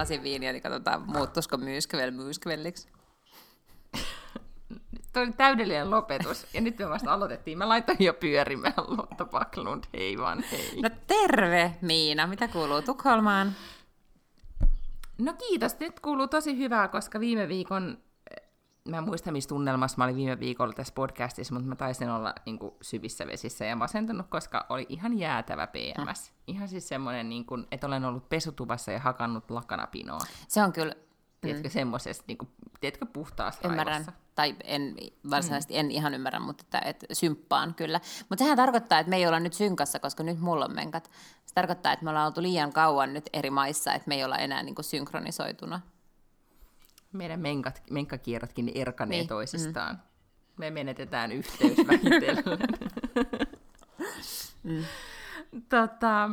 Lasin viiniä, niin katsotaan, muuttuisiko myyskyvel myyskyvelliksi. Tuo oli täydellinen lopetus. Ja nyt me vasta aloitettiin. Mä laitoin jo pyörimään Lotta Backlund. Hei vaan hei. No terve Miina, mitä kuuluu Tukholmaan? No kiitos, nyt kuuluu tosi hyvää, koska viime viikon, mä en muista missä tunnelmassa mä olin viime viikolla tässä podcastissa, mutta mä taisin olla niin kuin, syvissä vesissä ja masentunut, koska oli ihan jäätävä PMS. Mm. Ihan siis semmoinen, niin kuin, että olen ollut pesutuvassa ja hakannut lakanapinoa. Se on kyllä... Tiedätkö, mm. semmoisesta, niin kuin, tiedätkö, puhtaassa Ymmärrän. raivossa. Tai en varsinaisesti en ihan ymmärrä, mutta että, että symppaan kyllä. Mutta sehän tarkoittaa, että me ei olla nyt synkassa, koska nyt mulla on menkat. Se tarkoittaa, että me ollaan oltu liian kauan nyt eri maissa, että me ei olla enää niin kuin synkronisoituna. Meidän menkat, menkkakierrotkin erkanee Niin, niin. toisistaan. Mm. Me menetetään yhteys vähitellen. Mm. tota,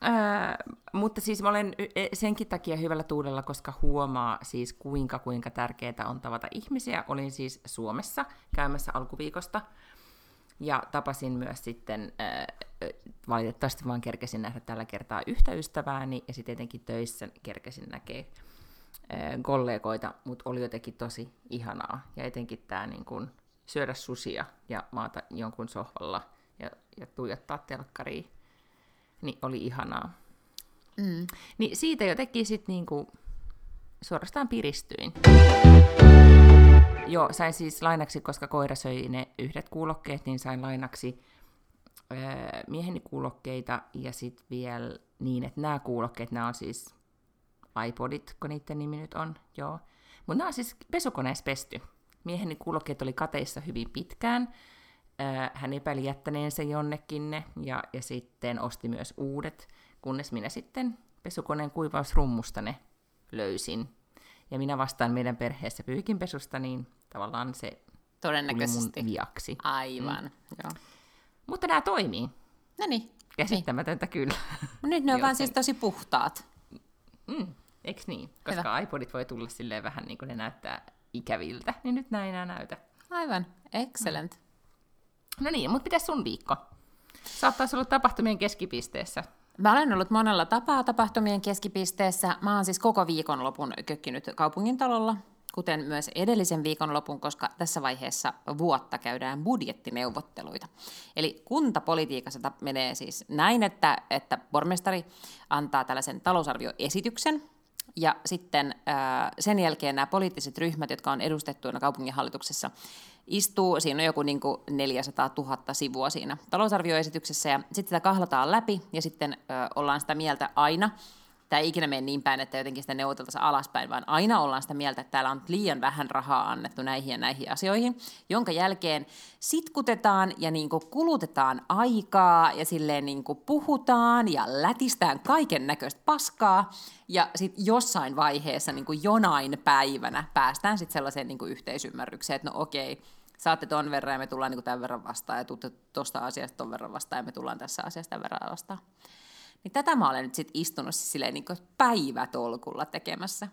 ää, mutta siis mä olen y- senkin takia hyvällä tuulella, koska huomaa siis kuinka kuinka tärkeää on tavata ihmisiä. Olin siis Suomessa käymässä alkuviikosta ja tapasin myös sitten, valitettavasti vaan kerkesin nähdä tällä kertaa yhtä ystävääni ja sitten etenkin töissä kerkesin näkee kollegoita, mutta oli jotenkin tosi ihanaa. Ja etenkin tämä niin kun, syödä susia ja maata jonkun sohvalla ja, ja tuijottaa telkkariin, niin oli ihanaa. Mm. Niin siitä jotenkin sitten niinku suorastaan piristyin. Joo, sain siis lainaksi, koska koira söi ne yhdet kuulokkeet, niin sain lainaksi öö, mieheni kuulokkeita ja sitten vielä niin, että nämä kuulokkeet, nämä on siis iPodit, kun niiden nimi nyt on, joo. Mutta nämä on siis pesukoneessa pesty. Mieheni kuulokkeet oli kateissa hyvin pitkään. Öö, hän epäili jättäneensä jonnekin ne ja, ja sitten osti myös uudet, kunnes minä sitten pesukoneen kuivausrummusta ne löysin. Ja minä vastaan meidän perheessä pyykinpesusta, niin tavallaan se tuli Todennäköisesti. mun viaksi. Aivan, mm. joo. Mutta nämä toimii. No niin. Käsittämätöntä kyllä. Nyt ne on vaan siis tosi puhtaat. Mm, eiks niin? Koska iPodit voi tulla silleen vähän niin kuin ne näyttää ikäviltä, niin nyt näin enää näytä. Aivan, excellent. No niin, mutta pitäisi sun viikko? Saattaisi olla tapahtumien keskipisteessä. Mä olen ollut monella tapaa tapahtumien keskipisteessä. Mä oon siis koko viikonlopun kökkinyt kaupungintalolla, kuten myös edellisen viikonlopun, koska tässä vaiheessa vuotta käydään budjettineuvotteluita. Eli kuntapolitiikassa ta- menee siis näin, että, että pormestari antaa tällaisen talousarvioesityksen, ja sitten sen jälkeen nämä poliittiset ryhmät, jotka on edustettuina kaupunginhallituksessa, istuu, siinä on joku niin kuin 400 000 sivua siinä talousarvioesityksessä, ja sitten sitä kahlataan läpi, ja sitten ollaan sitä mieltä aina, tämä ei ikinä mene niin päin, että jotenkin sitä neuvoteltaisiin alaspäin, vaan aina ollaan sitä mieltä, että täällä on liian vähän rahaa annettu näihin ja näihin asioihin, jonka jälkeen sitkutetaan ja niin kuin kulutetaan aikaa ja silleen niin kuin puhutaan ja lätistään kaiken näköistä paskaa, ja sitten jossain vaiheessa niin kuin jonain päivänä päästään sitten sellaiseen niin kuin yhteisymmärrykseen, että no okei, saatte ton verran ja me tullaan niin tämän verran vastaan ja tuutte tuosta asiasta ton verran vastaan ja me tullaan tässä asiasta tämän verran vastaan. Niin tätä mä olen nyt sitten istunut siis silleen niin päivätolkulla tekemässä.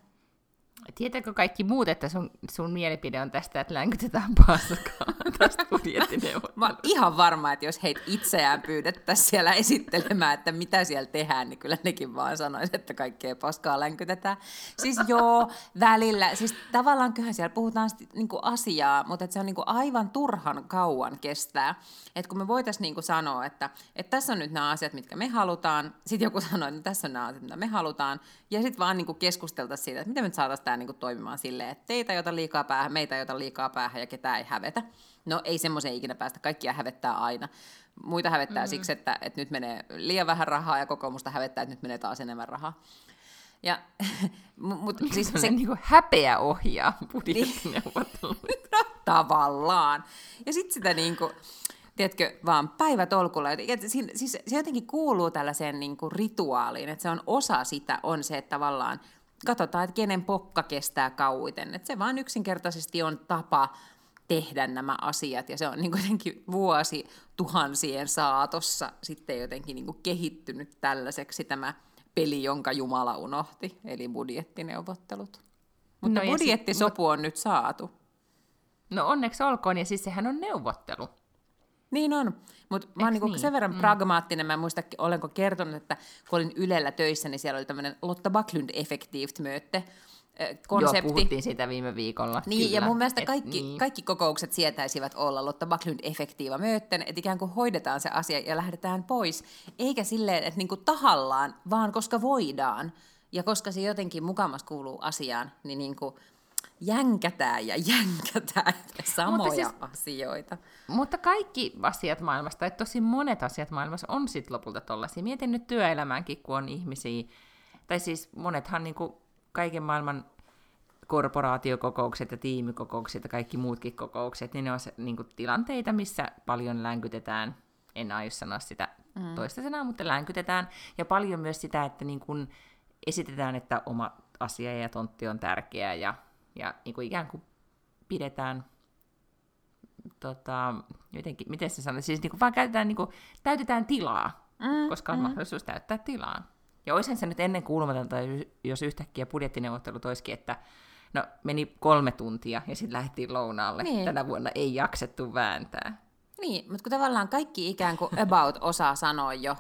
Tietääkö kaikki muut, että sun, sun mielipide on tästä, että länkytetään paskaa tästä Mä oon budjettineuvottelusta? ihan varma, että jos heitä itseään pyydettäisiin siellä esittelemään, että mitä siellä tehdään, niin kyllä nekin vaan sanoisi, että kaikkea paskaa länkytetään. Siis joo, välillä. Siis tavallaan kyllähän siellä puhutaan niinku asiaa, mutta se on niinku aivan turhan kauan kestää. Et kun me voitaisiin niinku sanoa, että, että tässä on nyt nämä asiat, mitkä me halutaan, sitten joku sanoo, että tässä on nämä asiat, mitä me halutaan, ja sitten vaan niinku keskusteltaisiin siitä, että miten me nyt saataisiin tämä niinku toimimaan silleen, että teitä ei ota liikaa päähän, meitä ei ota liikaa päähän ja ketään ei hävetä. No ei semmoiseen ikinä päästä, kaikkia hävettää aina. Muita hävettää mm. siksi, että, että nyt menee liian vähän rahaa ja kokoomusta hävettää, että nyt menee taas enemmän rahaa. Ja, mutta siis Se niin kuin häpeä ohjaa budjettineuvotteluita. no, tavallaan. Ja sitten sitä niinku, tiedätkö, vaan päivätolkulla. Ja siinä- Siis se jotenkin kuuluu tällaiseen niinku rituaaliin, että se on osa sitä, on se, että tavallaan katsotaan, että kenen pokka kestää kauiten. Että se vaan yksinkertaisesti on tapa tehdä nämä asiat, ja se on niin jotenkin vuosi tuhansien saatossa sitten jotenkin niin kuin kehittynyt tällaiseksi tämä peli, jonka Jumala unohti, eli budjettineuvottelut. Mutta no budjettisopu sit, on nyt saatu. No onneksi olkoon, ja siis sehän on neuvottelu. Niin on, mutta mä oon niinku niin? sen verran mm. pragmaattinen, mä en muista, olenko kertonut, että kun olin Ylellä töissä, niin siellä oli tämmöinen Lotta Backlund Effektivt möötte, konsepti. Joo, puhuttiin siitä viime viikolla. Niin, kyllä. ja mun mielestä kaikki, Et, niin. kaikki kokoukset sietäisivät olla Lotta Backlund effektiiva myötten, että ikään kuin hoidetaan se asia ja lähdetään pois, eikä silleen, että niinku tahallaan, vaan koska voidaan. Ja koska se jotenkin mukamas kuuluu asiaan, niin niinku jänkätään ja jänkätään samoja mutta siis, asioita. Mutta kaikki asiat maailmasta, että tosi monet asiat maailmassa on sitten lopulta tollaisia. Mietin nyt työelämäänkin, kun on ihmisiä, tai siis monethan niinku kaiken maailman korporaatiokokoukset ja tiimikokoukset ja kaikki muutkin kokoukset, niin ne on se, niin kuin, tilanteita, missä paljon länkytetään, en aio sanoa sitä mm. toista sanaa, mutta länkytetään, ja paljon myös sitä, että niin kuin, esitetään, että oma asia ja tontti on tärkeä, ja, ja niin kuin ikään kuin pidetään tota, jotenkin, miten se sanoo, siis niin kuin vaan käytetään, niin kuin, täytetään tilaa, mm, koska on mm. mahdollisuus täyttää tilaa. Ja olisihan se nyt ennen kuulumatonta, jos yhtäkkiä budjettineuvottelut olisikin, että no meni kolme tuntia ja sitten lähdettiin lounaalle. Niin. Tänä vuonna ei jaksettu vääntää. Niin, mutta kun tavallaan kaikki ikään kuin about osaa sanoa jo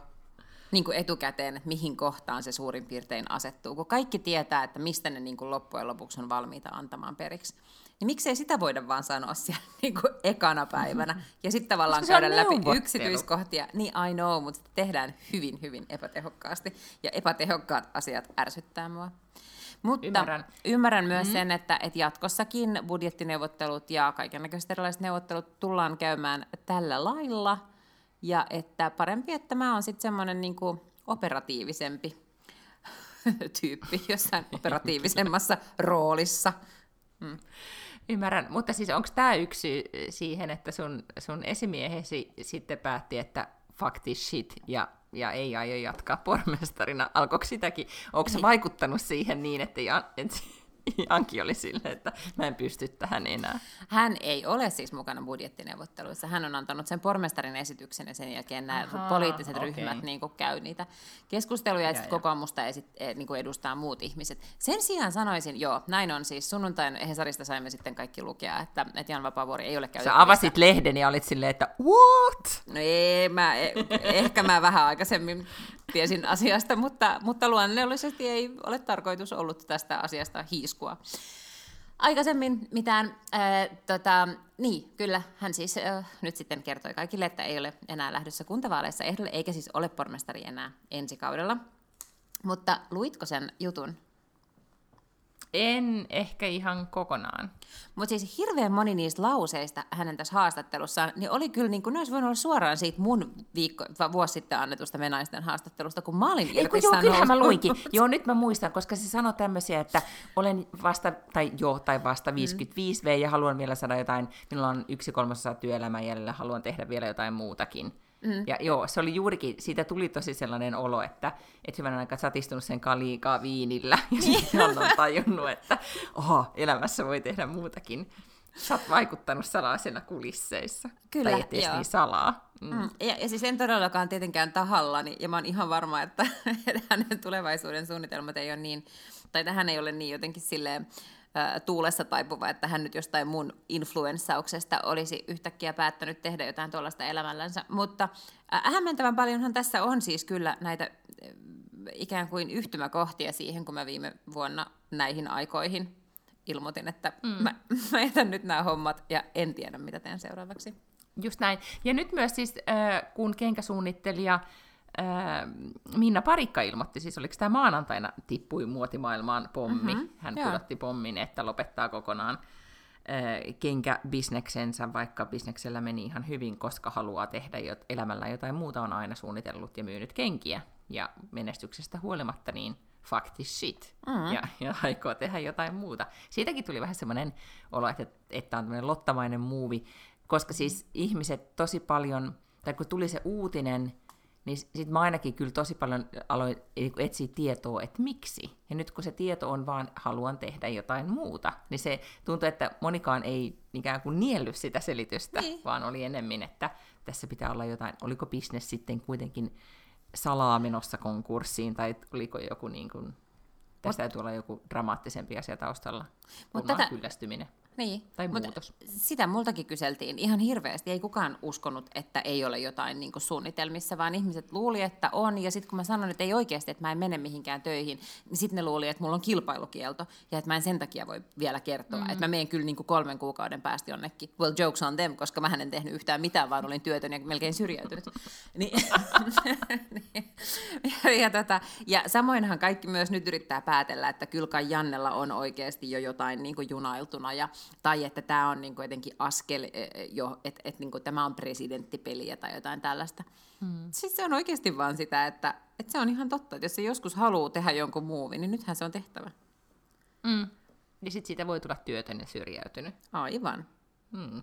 niin kuin etukäteen, että mihin kohtaan se suurin piirtein asettuu, kun kaikki tietää, että mistä ne niin kuin loppujen lopuksi on valmiita antamaan periksi. Niin miksei sitä voida vaan sanoa siellä niin kuin ekana päivänä ja sitten tavallaan käydä läpi yksityiskohtia. Niin I know, mutta tehdään hyvin, hyvin epätehokkaasti ja epätehokkaat asiat ärsyttää mua. Mutta ymmärrän, ymmärrän myös mm. sen, että, että jatkossakin budjettineuvottelut ja kaikenlaiset erilaiset neuvottelut tullaan käymään tällä lailla, ja että parempi, että mä oon sitten semmoinen niin operatiivisempi tyyppi jossain operatiivisemmassa roolissa. Mm. Ymmärrän, mutta siis onko tämä yksi siihen, että sun, sun esimiehesi sitten päätti, että fuck this shit ja, ja ei aio jatkaa pormestarina? Alkoiko sitäkin, onko se niin. vaikuttanut siihen niin, että, että Anki oli silleen, että mä en pysty tähän enää. Hän ei ole siis mukana budjettineuvotteluissa. Hän on antanut sen pormestarin esityksen ja sen jälkeen nämä Aha, poliittiset okay. ryhmät niin kuin, käy niitä keskusteluja ja, ja sitten kokoomusta esit, e, niin kuin edustaa muut ihmiset. Sen sijaan sanoisin, joo, näin on siis. Sunnuntain Hesarista saimme sitten kaikki lukea, että, että Jan Vapaavuori ei ole käynyt. Sä avasit lehden ja olit silleen, että what? No ei, mä, e, ehkä mä vähän aikaisemmin tiesin asiasta, mutta, mutta luonnollisesti ei ole tarkoitus ollut tästä asiasta hiiskua. Aikaisemmin mitään, äh, tota, niin kyllä, hän siis äh, nyt sitten kertoi kaikille, että ei ole enää lähdössä kuntavaaleissa ehdolle, eikä siis ole pormestari enää ensi kaudella. Mutta luitko sen jutun? En ehkä ihan kokonaan. Mutta siis hirveän moni niistä lauseista hänen tässä haastattelussaan, niin oli kyllä, niin kuin, ne olisi voinut olla suoraan siitä mun viikko, vuosi sitten annetusta venaisten haastattelusta, kun mä olin Ei, kun joo, kyllähän mä luinkin. joo, nyt mä muistan, koska se sanoi tämmöisiä, että olen vasta, tai jo, tai vasta 55 mm. V ja haluan vielä saada jotain, minulla on yksi kolmasosa työelämän jäljellä, haluan tehdä vielä jotain muutakin. Mm. Ja joo, se oli juurikin, siitä tuli tosi sellainen olo, että et hyvän aika satistunut sen kaliikaa viinillä, ja niin. sitten on tajunnut, että oho, elämässä voi tehdä muutakin. Sä oot vaikuttanut salaisena kulisseissa. Kyllä, tai ettei niin salaa. Mm. Mm. Ja, ja siis en todellakaan tietenkään tahallani, ja mä oon ihan varma, että hänen tulevaisuuden suunnitelmat ei ole niin, tai tähän ei ole niin jotenkin silleen tuulessa taipuva, että hän nyt jostain mun influenssauksesta olisi yhtäkkiä päättänyt tehdä jotain tuollaista elämällänsä. Mutta hämmentävän paljonhan tässä on siis kyllä näitä ikään kuin yhtymäkohtia siihen, kun mä viime vuonna näihin aikoihin ilmoitin, että mm. mä, mä jätän nyt nämä hommat ja en tiedä, mitä teen seuraavaksi. Just näin. Ja nyt myös siis, kun kenkäsuunnittelija Minna Parikka ilmoitti, siis oliko tämä maanantaina tippui muotimaailmaan pommi. Mm-hmm, Hän joo. pudotti pommin, että lopettaa kokonaan kenkäbisneksensä, vaikka bisneksellä meni ihan hyvin, koska haluaa tehdä jot, elämällä jotain muuta, on aina suunnitellut ja myynyt kenkiä. Ja menestyksestä huolimatta niin fuck this shit, mm-hmm. ja, ja aikoo tehdä jotain muuta. Siitäkin tuli vähän semmoinen olo, että, että on tämmöinen lottamainen muuvi, koska siis ihmiset tosi paljon, tai kun tuli se uutinen, niin sitten mä ainakin kyllä tosi paljon aloin niinku etsiä tietoa, että miksi. Ja nyt kun se tieto on vaan, haluan tehdä jotain muuta, niin se tuntuu, että monikaan ei ikään kuin nielly sitä selitystä, niin. vaan oli enemmän, että tässä pitää olla jotain, oliko bisnes sitten kuitenkin salaa menossa konkurssiin, tai oliko joku niin kuin, tässä täytyy olla joku dramaattisempi asia taustalla, Mutta tätä, kyllästyminen. Niin, tai muutos. sitä multakin kyseltiin ihan hirveästi. Ei kukaan uskonut, että ei ole jotain niin suunnitelmissa, vaan ihmiset luuli, että on. Ja sitten kun mä sanoin, että ei oikeasti, että mä en mene mihinkään töihin, niin sitten ne luuli, että mulla on kilpailukielto ja että mä en sen takia voi vielä kertoa. Mm. Että mä menen kyllä niin kolmen kuukauden päästä jonnekin. Well, jokes on them, koska mä en tehnyt yhtään mitään, vaan olin työtön ja melkein syrjäytynyt. niin, ja, ja, tota, ja samoinhan kaikki myös nyt yrittää päätellä, että kyllä kai Jannella on oikeasti jo jotain niin junailtuna ja tai että tämä on niinku jotenkin askel e, e, jo, että et niinku tämä on presidenttipeliä tai jotain tällaista. Hmm. Siis se on oikeasti vaan sitä, että, että se on ihan totta, että jos se joskus haluaa tehdä jonkun muuvin, niin nythän se on tehtävä. Mm. Niin sitten siitä voi tulla työtön ja syrjäytynyt. Aivan. Hmm.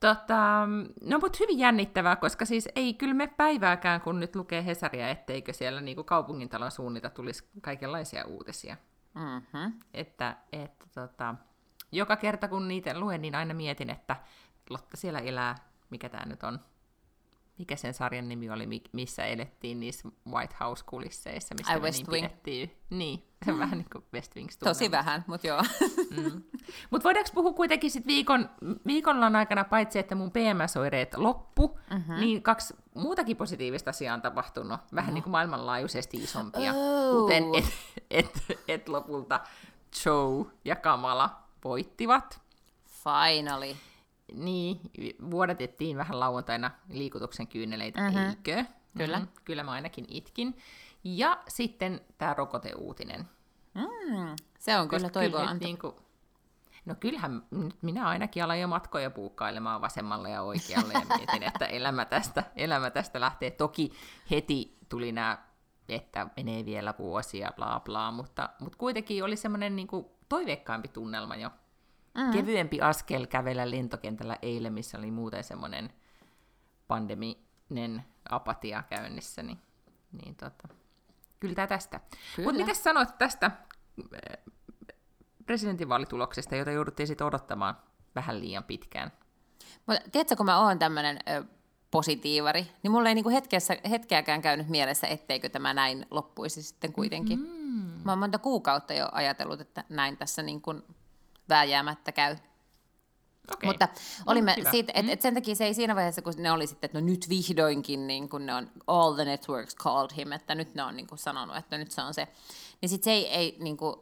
Tota, no mutta hyvin jännittävää, koska siis ei kyllä me päivääkään, kun nyt lukee Hesaria, etteikö siellä niin kaupungintalon suunnita tulisi kaikenlaisia uutisia. Mm-hmm. Että, että tota, joka kerta kun niitä luen, niin aina mietin, että Lotta siellä elää, mikä tämä nyt on, mikä sen sarjan nimi oli, missä elettiin niissä White House-kulisseissa, mistä I me West niin Wing. pidettiin. Niin, se mm. vähän niin kuin West Wings Tosi vähän, mutta joo. mm. Mutta voidaanko puhua kuitenkin sit viikon, viikonlan aikana, paitsi että mun PMS-oireet loppu, mm-hmm. niin kaksi muutakin positiivista asiaa on tapahtunut, vähän no. niin kuin maailmanlaajuisesti isompia, oh. kuten et, et, et lopulta Joe ja Kamala voittivat. Finally. Niin, vuodatettiin vähän lauantaina liikutuksen kyyneleitä, mm-hmm. eikö? Kyllä. Mm-hmm. Kyllä mä ainakin itkin. Ja sitten tämä rokoteuutinen. Mm, se on kyllä toivoa kyllä niin kuin, No kyllähän nyt minä ainakin alan jo matkoja puukkailemaan vasemmalle ja oikealle ja mietin, että elämä tästä, elämä tästä lähtee. Toki heti tuli nämä, että menee vielä vuosia, bla bla, mutta, mutta kuitenkin oli semmoinen niin toiveikkaampi tunnelma jo. Mm. Kevyempi askel kävellä lentokentällä eilen, missä oli muuten semmoinen pandeminen apatia käynnissä, niin, niin tota, kyllä tästä. Mutta mitä sanoit tästä eh, presidentinvaalituloksesta, jota jouduttiin sitten odottamaan vähän liian pitkään? Mutta tiedätkö, kun mä oon tämmöinen positiivari, niin mulla ei niinku hetkessä, hetkeäkään käynyt mielessä, etteikö tämä näin loppuisi sitten kuitenkin. Mm-hmm. Mä oon monta kuukautta jo ajatellut, että näin tässä niin kuin vääjäämättä käy. Okay. Mutta olimme no, siitä, että et sen takia se ei siinä vaiheessa, kun ne oli sitten, että no nyt vihdoinkin niin kun ne on all the networks called him, että nyt ne on niin sanonut, että nyt se on se. Niin sitten se ei, ei niin kuin,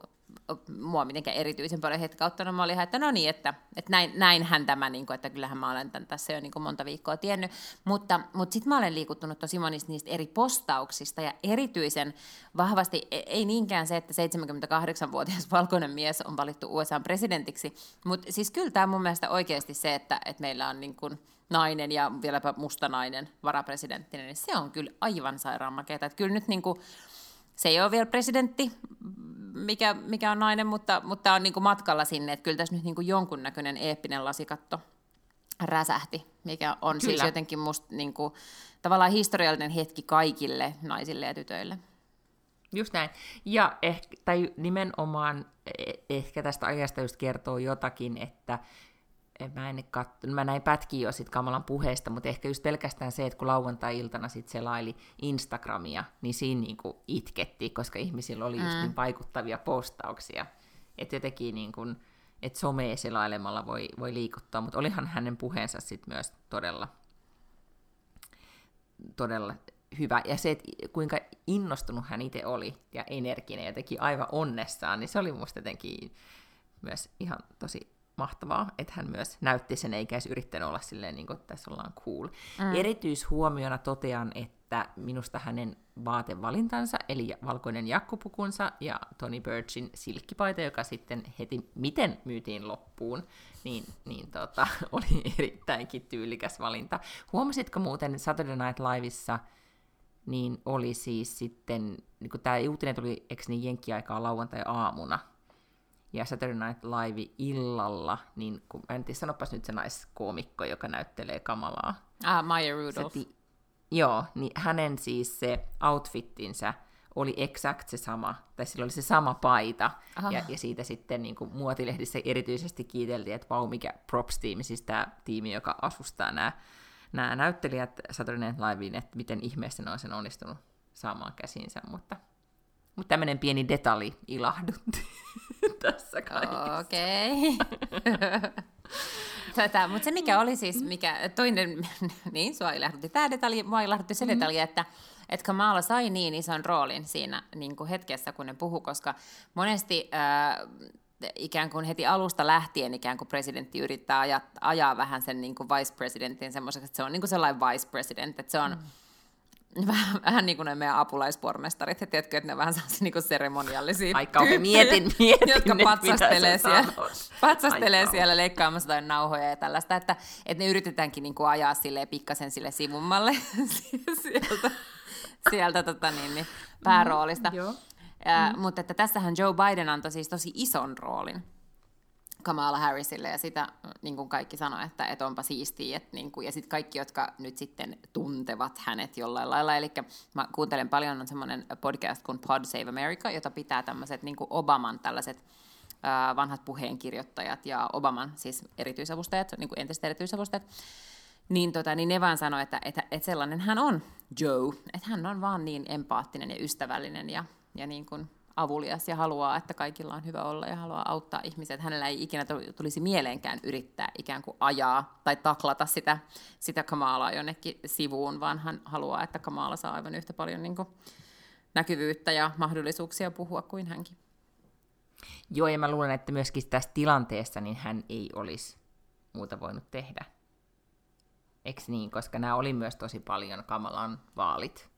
mua mitenkään erityisen paljon hetkauttanut. Mä olin että no niin, että, että näin, näinhän tämä, niin kuin, että kyllähän mä olen tämän tässä jo niin kuin monta viikkoa tiennyt. Mutta, mutta sitten mä olen liikuttunut tosi monista niistä eri postauksista ja erityisen vahvasti, e, ei niinkään se, että 78-vuotias valkoinen mies on valittu USA presidentiksi, mutta siis kyllä tämä mun mielestä oikeasti se, että, että meillä on niin kuin, nainen ja vieläpä musta nainen varapresidenttinä, niin se on kyllä aivan sairaan makeata. Että kyllä nyt niin kuin, se ei ole vielä presidentti, mikä, mikä on nainen, mutta, mutta on niin kuin matkalla sinne, että kyllä tässä nyt niin kuin jonkunnäköinen eeppinen lasikatto räsähti, mikä on siis kyllä. siis jotenkin musta niin kuin, tavallaan historiallinen hetki kaikille naisille ja tytöille. Just näin. Ja ehkä, tai nimenomaan e, ehkä tästä ajasta just kertoo jotakin, että mä, en katso, mä näin pätkiä jo sit Kamalan puheesta, mutta ehkä just pelkästään se, että kun lauantai-iltana sit selaili Instagramia, niin siinä niinku itketti, koska ihmisillä oli just mm. niin vaikuttavia postauksia. Että jotenkin niin kuin, että somea selailemalla voi, voi liikuttaa, mutta olihan hänen puheensa sitten myös todella, todella hyvä. Ja se, että kuinka innostunut hän itse oli ja energinen ja teki aivan onnessaan, niin se oli musta jotenkin myös ihan tosi mahtavaa, että hän myös näytti sen, eikä edes yrittänyt olla silleen, niin kuin, että tässä ollaan cool. Mm. Erityishuomiona totean, että minusta hänen vaatevalintansa, eli valkoinen jakkupukunsa ja Tony Birchin silkkipaita, joka sitten heti miten myytiin loppuun, niin, niin tota, oli erittäinkin tyylikäs valinta. Huomasitko muuten Saturday Night Liveissa, niin oli siis sitten, niin tämä uutinen tuli, eikö niin jenkkiaikaa lauantai-aamuna, ja Saturday Night Live illalla, niin kun, en tiedä, sanopas nyt se naiskoomikko, joka näyttelee kamalaa. Ah, Maya Rudolph. Ti- Joo, niin hänen siis se outfittinsä oli exact se sama, tai sillä oli se sama paita, ja, ja siitä sitten niin kuin muotilehdissä erityisesti kiiteltiin, että vau, mikä props-tiimi, siis tämä tiimi, joka asustaa nämä, nämä näyttelijät Saturday Night Liveen, että miten ihmeessä ne on sen onnistunut saamaan käsinsä, mutta, mutta tämmöinen pieni detalji ilahdutti tässä kaikessa. Okei. Okay. Tätä, mutta se mikä oli siis, mikä toinen, niin sua ilahdutti tämä detalji, mua ilahdutti se mm-hmm. detalji, että, että Kamala sai niin ison roolin siinä niin kuin hetkessä, kun ne puhu, koska monesti äh, ikään kuin heti alusta lähtien ikään kuin presidentti yrittää ajaa, ajaa vähän sen niin kuin vice presidentin semmoiseksi, että se on niin kuin sellainen vice president, että se on, mm vähän, vähän niin kuin ne meidän apulaispormestarit, ja tiedätkö, että ne vähän sellaisia niin seremoniallisia Aika mietin, mietin jotka nyt, patsastelee, siellä, patsastelee siellä leikkaamassa jotain nauhoja ja tällaista, että, että ne yritetäänkin niin kuin ajaa sille pikkasen sille sivummalle sieltä, sieltä tota niin, niin, pääroolista. Mm, joo. Ja, mm. Mutta että tässähän Joe Biden antoi siis tosi ison roolin Kamala Harrisille, ja sitä niin kuin kaikki sanoi, että, että onpa siistiä, että, niin kuin, ja sitten kaikki, jotka nyt sitten tuntevat hänet jollain lailla, eli mä kuuntelen paljon, on semmoinen podcast kuin Pod Save America, jota pitää tämmöiset niin kuin Obaman tällaiset äh, vanhat puheenkirjoittajat ja Obaman siis erityisavustajat, niin kuin entiset erityisavustajat, niin, tota, niin ne vaan sanoi, että, että, että sellainen hän on Joe, että hän on vaan niin empaattinen ja ystävällinen ja, ja niin kuin avulias ja haluaa, että kaikilla on hyvä olla ja haluaa auttaa ihmisiä. Että hänellä ei ikinä tulisi mieleenkään yrittää ikään kuin ajaa tai taklata sitä, sitä Kamalaa jonnekin sivuun, vaan hän haluaa, että Kamala saa aivan yhtä paljon niin kuin näkyvyyttä ja mahdollisuuksia puhua kuin hänkin. Joo, ja mä luulen, että myöskin tässä tilanteessa niin hän ei olisi muuta voinut tehdä. Eikö niin? Koska nämä oli myös tosi paljon Kamalan vaalit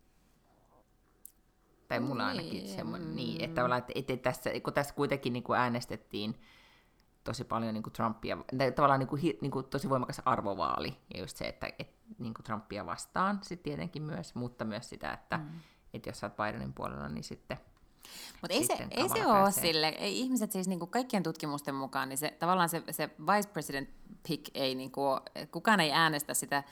tai mulla niin. ainakin semmoinen, niin, että, tavallaan, että, että tässä, kun tässä kuitenkin niin kuin äänestettiin tosi paljon niin kuin Trumpia, tai tavallaan niin kuin, niin kuin tosi voimakas arvovaali, ja just se, että, että niin kuin Trumpia vastaan sitten tietenkin myös, mutta myös sitä, että, mm. että jos sä oot Bidenin puolella, niin sitten mutta ei se, ei se ole sille, ei ihmiset siis niinku kaikkien tutkimusten mukaan, niin se, tavallaan se, se vice president pick ei, niinku, kukaan ei äänestä sitä,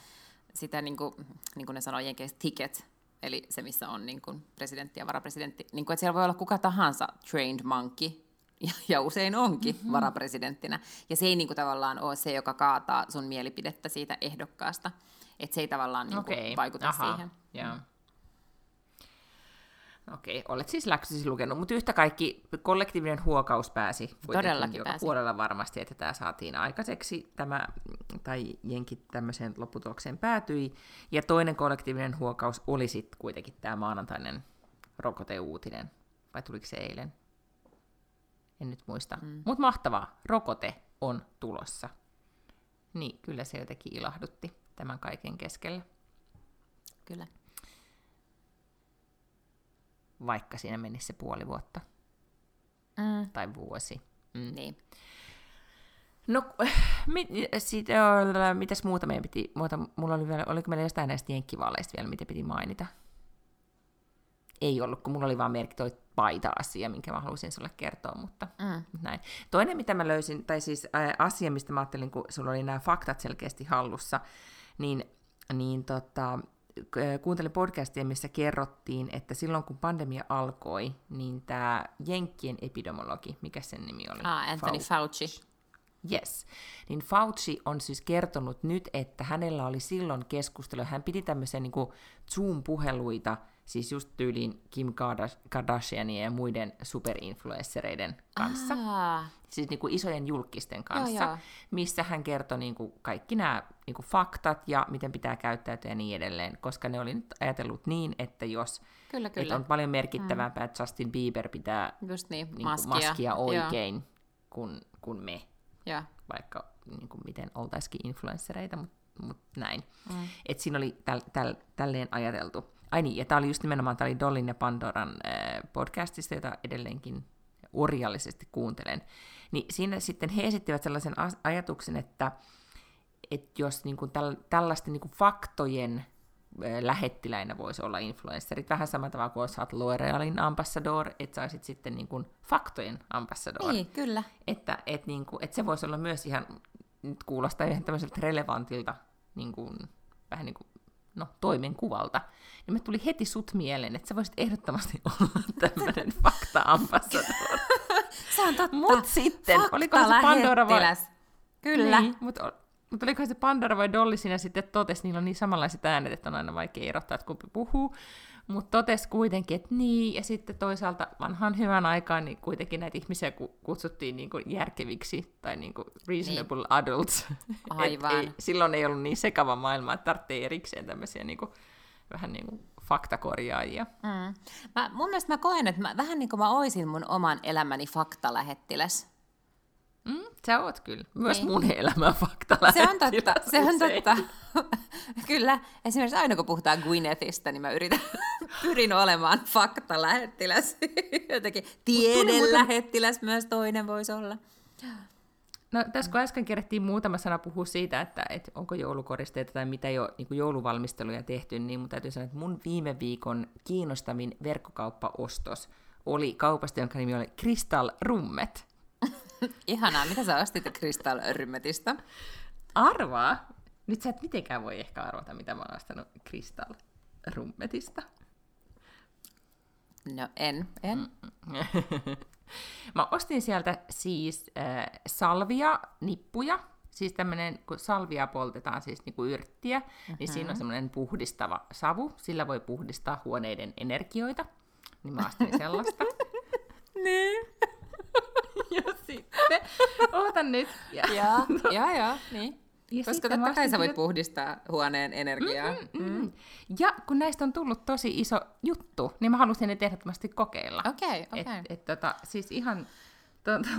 sitä niinku, niin kuin ne sanoo jenkeistä, ticket, eli se, missä on niin kuin presidentti ja varapresidentti, niin kuin, että siellä voi olla kuka tahansa trained monkey, ja, ja usein onkin mm-hmm. varapresidenttinä, ja se ei niin kuin, tavallaan ole se, joka kaataa sun mielipidettä siitä ehdokkaasta, että se ei tavallaan niin kuin, okay. vaikuta Aha. siihen. Yeah. Okei, olet siis läksysi lukenut, mutta yhtä kaikki kollektiivinen huokaus pääsi Todellakin joka pääsi. puolella varmasti, että tämä saatiin aikaiseksi, tämä, tai jenkit tämmöiseen lopputulokseen päätyi. Ja toinen kollektiivinen huokaus oli sitten kuitenkin tämä maanantainen rokoteuutinen, vai tuliko se eilen? En nyt muista. Mm. Mutta mahtavaa, rokote on tulossa. Niin, kyllä se jotenkin ilahdutti tämän kaiken keskellä. Kyllä vaikka siinä menisi se puoli vuotta. Mm. Tai vuosi. Mm. Niin. No, mit, sit, mitäs muuta meidän piti, muuta, mulla oli vielä, oliko meillä jostain näistä jenkkivaaleista vielä, mitä piti mainita? Ei ollut, kun mulla oli vaan merkki toi paita-asia, minkä mä halusin sulle kertoa, mutta mm. näin. Toinen, mitä mä löysin, tai siis ä, asia, mistä mä ajattelin, kun sulla oli nämä faktat selkeästi hallussa, niin, niin tota, kuuntelin podcastia, missä kerrottiin, että silloin kun pandemia alkoi, niin tämä Jenkkien epidemiologi, mikä sen nimi oli? Ah, Anthony Fauci. Fauci. Yes. Niin Fauci on siis kertonut nyt, että hänellä oli silloin keskustelu, hän piti tämmöisiä niin Zoom-puheluita, siis just tyyliin Kim Kardashianien ja muiden superinfluenssereiden kanssa. Ah. Siis niin kuin isojen julkisten kanssa, joo, joo. missä hän kertoi niin kuin kaikki nämä niin kuin faktat ja miten pitää käyttäytyä ja niin edelleen, koska ne oli nyt ajatellut niin, että jos kyllä, kyllä. Että on paljon merkittävämpää, mm. että Justin Bieber pitää Just niin, niin maskia. maskia oikein kuin, kuin me, ja. vaikka niin kuin miten oltaisikin influenssereita, mutta mut näin. Mm. Et siinä oli täl, täl, tälleen ajateltu. Ai niin, ja tämä oli just nimenomaan, tämä oli Dollin ja Pandoran äh, podcastista, jota edelleenkin orjallisesti kuuntelen. Niin siinä sitten he esittivät sellaisen ajatuksen, että, että jos niin kuin täl, tällaisten niin kuin faktojen lähettiläinä voisi olla influencerit. Vähän samalla tavalla kuin olet L'Orealin ambassador, että saisit sitten niin kuin faktojen ambassador. Niin, kyllä. Että, et niin kuin, että se voisi olla myös ihan, nyt kuulostaa ihan tämmöiseltä relevantilta, niin kuin, vähän niin kuin no, toimenkuvalta. Ja me tuli heti sut mieleen, että sä voisit ehdottomasti olla tämmöinen fakta-ambassador. Se on totta. Mut sitten, Fakta olikohan se Pandora vai... Kyllä. Niin, mutta mutta olikohan se Pandora vai Dolly siinä sitten totesi, niillä on niin samanlaiset äänet, että on aina vaikea erottaa, että kumpi puhuu. Mutta totesi kuitenkin, että niin, ja sitten toisaalta vanhan hyvän aikaan niin kuitenkin näitä ihmisiä kutsuttiin niin kuin järkeviksi tai niin kuin reasonable niin. adults. Aivan. ei, silloin ei ollut niin sekava maailma, että tarvitsee erikseen tämmöisiä niin kuin, vähän niin kuin faktakorjaajia. Mm. Mä, mun mielestä mä koen, että mä, vähän niin kuin mä oisin mun oman elämäni faktalähettiläs. Mm, sä oot kyllä. Myös Niin. mun elämän fakta Se on totta, se on totta. Kyllä, esimerkiksi aina kun puhutaan Gwynethistä, niin mä yritän, pyrin olemaan faktalähettiläs. Jotenkin tiedelähettiläs myös toinen voisi olla. No tässä kun äsken kerättiin muutama sana puhua siitä, että, että onko joulukoristeita tai mitä jo niin kuin jouluvalmisteluja tehty, niin mun täytyy sanoa, että mun viime viikon kiinnostavin verkkokauppaostos oli kaupasta, jonka nimi oli Crystal Rummet. Ihanaa, mitä sä ostit Crystal Rymmetistä? Arvaa! Nyt sä et mitenkään voi ehkä arvata, mitä mä oon ostanut Crystal Rummetista. No en, en. Mä ostin sieltä siis äh, salvia-nippuja, siis tämmöinen, kun salvia poltetaan siis niinku yrttiä, mm-hmm. niin siinä on semmoinen puhdistava savu, sillä voi puhdistaa huoneiden energioita, niin mä ostin sellaista. Niin. ja sitten, ootan nyt. Ja, Joo, joo, joo, niin. Ja Koska totta kai sä voit puhdistaa huoneen energiaa. Mm. Ja kun näistä on tullut tosi iso juttu, niin mä halusin ne ehdottomasti kokeilla. Okei, okei. Et, et, tota, siis ihan, tota,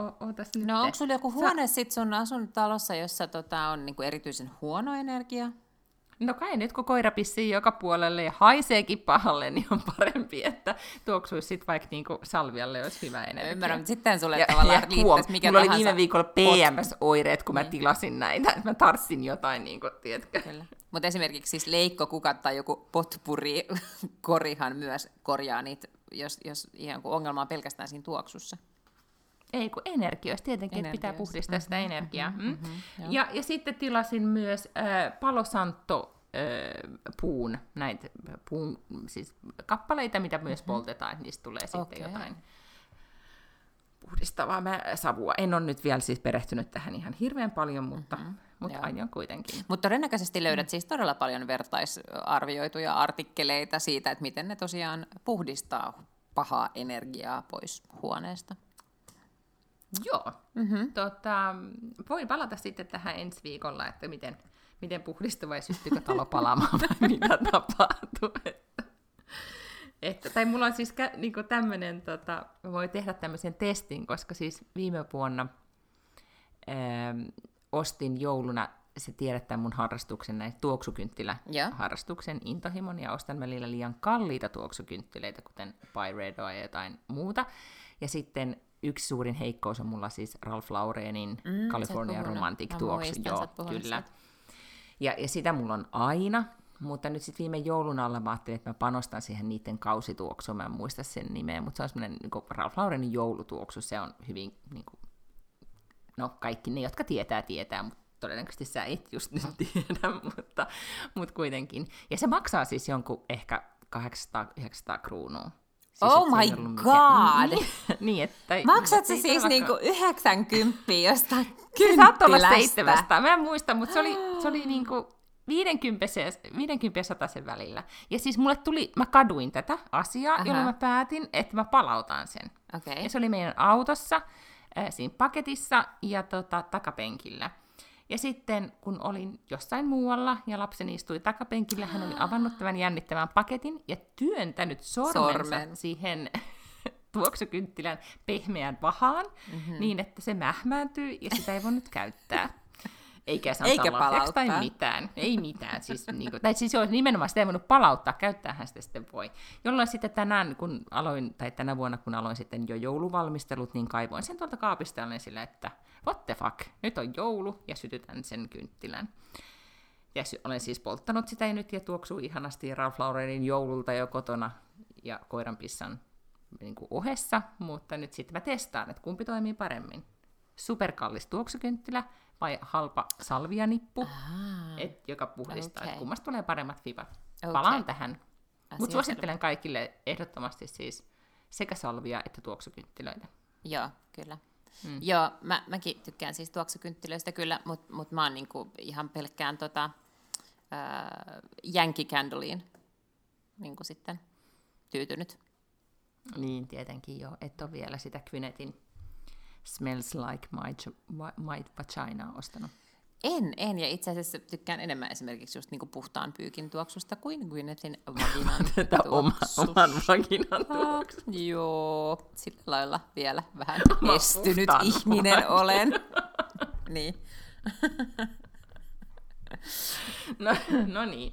o, ootas nyt. No onko sulla joku huone sit sun asuntotalossa, jossa tota, on niinku erityisen huono energia? No kai nyt kun koira pissii joka puolelle ja haiseekin pahalle, niin on parempi, että tuoksuisi sitten vaikka niinku salvialle olisi hyvä energia. Ymmärrän, mutta sitten sulle Ja, tavallaan ja mikä mulla oli tahansa viime viikolla PMS-oireet, kun mä tilasin näitä, että mä tartsin jotain, niin kuin, tiedätkö? Kyllä. Mutta esimerkiksi siis leikkokukat tai joku potpuri korihan myös korjaa niitä, jos, jos ihan kun ongelma on pelkästään siinä tuoksussa. Ei kun energioista, tietenkin, että pitää puhdistaa sitä energiaa. Mm, mhm, joo. ja, ja sitten tilasin myös äh, Palosanto äh, puun, näitä puun siis kappaleita, mitä myös poltetaan, että niistä tulee sitten Okei. jotain puhdistavaa mä, savua. En ole nyt vielä siis perehtynyt tähän ihan hirveän paljon, mutta, mm-hmm. mutta joo. aion kuitenkin. Mutta todennäköisesti löydät siis todella paljon vertaisarvioituja artikkeleita siitä, että miten ne tosiaan puhdistaa pahaa energiaa pois huoneesta. Joo. Mm-hmm. Tota, voin palata sitten tähän ensi viikolla, että miten, miten puhdistui vai syttyykö talo palaamaan vai mitä tapahtuu. Että, että, tai mulla on siis kä- niinku tämmöinen, tota, voi tehdä tämmöisen testin, koska siis viime vuonna ähm, ostin jouluna, se tiedättää mun harrastuksen, näin tuoksukynttilä Joo. harrastuksen intohimon, ja ostan välillä liian kalliita tuoksukynttilöitä, kuten Byredoa ja jotain muuta. Ja sitten yksi suurin heikkous on mulla siis Ralph Laurenin Mm, California. Romantic tuoksu. Joo, kyllä. Ja, ja sitä mulla on aina, mutta nyt sitten viime joulun alla mä ajattelin, että mä panostan siihen niiden kausituoksuun, mä en muista sen nimeä, mutta se on semmoinen niin Ralph Laurenin joulutuoksu, se on hyvin, niin kuin, no kaikki ne, jotka tietää, tietää, mutta todennäköisesti sä et just nyt tiedä, mutta, mutta kuitenkin. Ja se maksaa siis jonkun ehkä 800-900 kruunua. Siis, Oh se my god! Niin, niin, että... Maksat sä ei siis todellakaan- niinku 90 jostain Se saattoi olla kynttilästä? 700, mä en muista, mutta se oli, se oli niinku 50, se- 50 ja 100 sen välillä. Ja siis mulle tuli, mä kaduin tätä asiaa, Aha. jolloin mä päätin, että mä palautan sen. Okei. Ja se oli meidän autossa, äh, siinä paketissa ja tota, takapenkillä. Ja sitten kun olin jossain muualla ja lapseni istui takapenkillä, hän oli avannut tämän jännittävän paketin ja työntänyt sormensa Sormen. siihen tuoksukynttilän pehmeään vahaan, mm-hmm. niin että se mähmääntyy ja sitä ei voinut käyttää. Eikä saa Eikä lahjaksi tai palauttaa. mitään. Ei mitään. Siis, niin kuin, tai siis joo, nimenomaan sitä ei voinut palauttaa, käyttäähän sitä sitten voi. Jolloin sitten tänään, kun aloin, tai tänä vuonna, kun aloin sitten jo jouluvalmistelut, niin kaivoin sen tuolta kaapista ja olin sillä, että what the fuck, nyt on joulu ja sytytän sen kynttilän. Ja sy- olen siis polttanut sitä nyt ja tuoksuu ihanasti Ralph Laurenin joululta jo kotona ja koiranpissan niin kuin ohessa, mutta nyt sitten mä testaan, että kumpi toimii paremmin. superkallis tuoksukynttilä vai halpa salvianippu, Ah, et, joka puhdistaa. Okay. Kummasta tulee paremmat fibat. Okei. Palaan tähän. Mutta suosittelen kaikille ehdottomasti siis sekä salvia että tuoksukynttilöitä. Joo, kyllä. Mm. Joo, mä, mäkin tykkään siis tuoksukynttilöistä kyllä, mutta mut mä oon niinku ihan pelkkään tota, Yankee Candleiin niinku sitten tyytynyt. Niin, tietenkin jo. Et ole vielä sitä Kvynetin Smells Like My, my Vagina ostanut. En, en, ja itse asiassa tykkään enemmän esimerkiksi just niinku puhtaan pyykin tuoksusta kuin Gwynethin vaginan Tätä oma, tuoksusta. oman vaginan tuoksu. Joo, sillä lailla vielä vähän Oma estynyt ihminen vagina. olen. niin. No, no niin.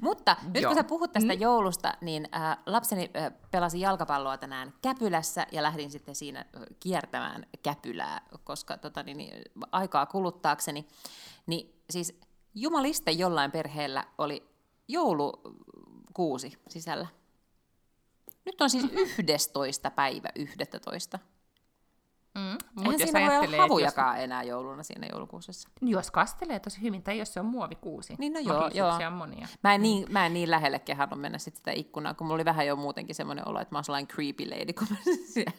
Mutta nyt Joo. kun sä puhut tästä mm. joulusta, niin äh, lapseni äh, pelasi jalkapalloa tänään Käpylässä ja lähdin sitten siinä äh, kiertämään Käpylää, koska tota, niin, niin, aikaa kuluttaakseni. Niin siis jumaliste jollain perheellä oli joulukuusi sisällä. Nyt on siis 11. päivä 11. Mm. Eihän Mut jos ajattelee, havujakaan enää jouluna siinä joulukuusessa. Jos, jos kastelee tosi hyvin, tai jos se on muovikuusi. Niin, no joo, joo. on monia. Mä en, niin, mä en niin lähelle kehannut mennä sit sitä ikkunaa, kun mulla oli vähän jo muutenkin semmoinen olo, että mä oon sellainen creepy lady, kun mä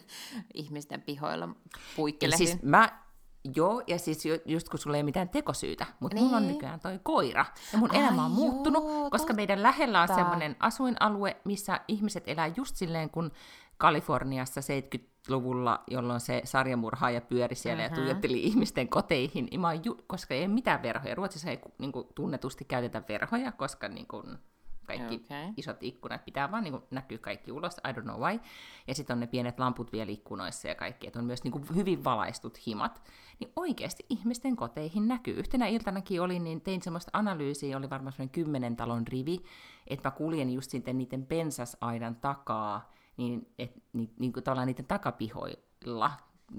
ihmisten pihoilla Ja puikkelehdin. siis mä, joo, ja siis ju- just kun sulla ei ole mitään tekosyytä, mutta niin. mulla on Niin. nykyään toi koira. Ja mun Ai elämä on muuttunut, joo, koska meidän lähellä on totta. semmoinen asuinalue, missä ihmiset elää just silleen, kun Kaliforniassa 70-luvulla, jolloin se sarjamurhaaja pyöri siellä Mhm. ja tuijotteli ihmisten koteihin, ja mä oon ju- koska ei ole mitään verhoja. Ruotsissa ei niin kuin, tunnetusti käytetä verhoja, koska niin kuin, kaikki Okei. isot ikkunat pitää vaan niin kuin, näkyy kaikki ulos, I don't know why. Ja sitten on ne pienet lamput vielä ikkunoissa ja kaikki, että on myös niin kuin, hyvin valaistut himat. Niin oikeasti ihmisten koteihin näkyy. Yhtenä iltanakin oli, niin tein semmoista analyysiä, oli varmaan semmoinen kymmenen talon rivi, että mä kuljen just sitten niiden pensasaidan takaa, niin, et, ni, niin kuin niiden takapihoilla,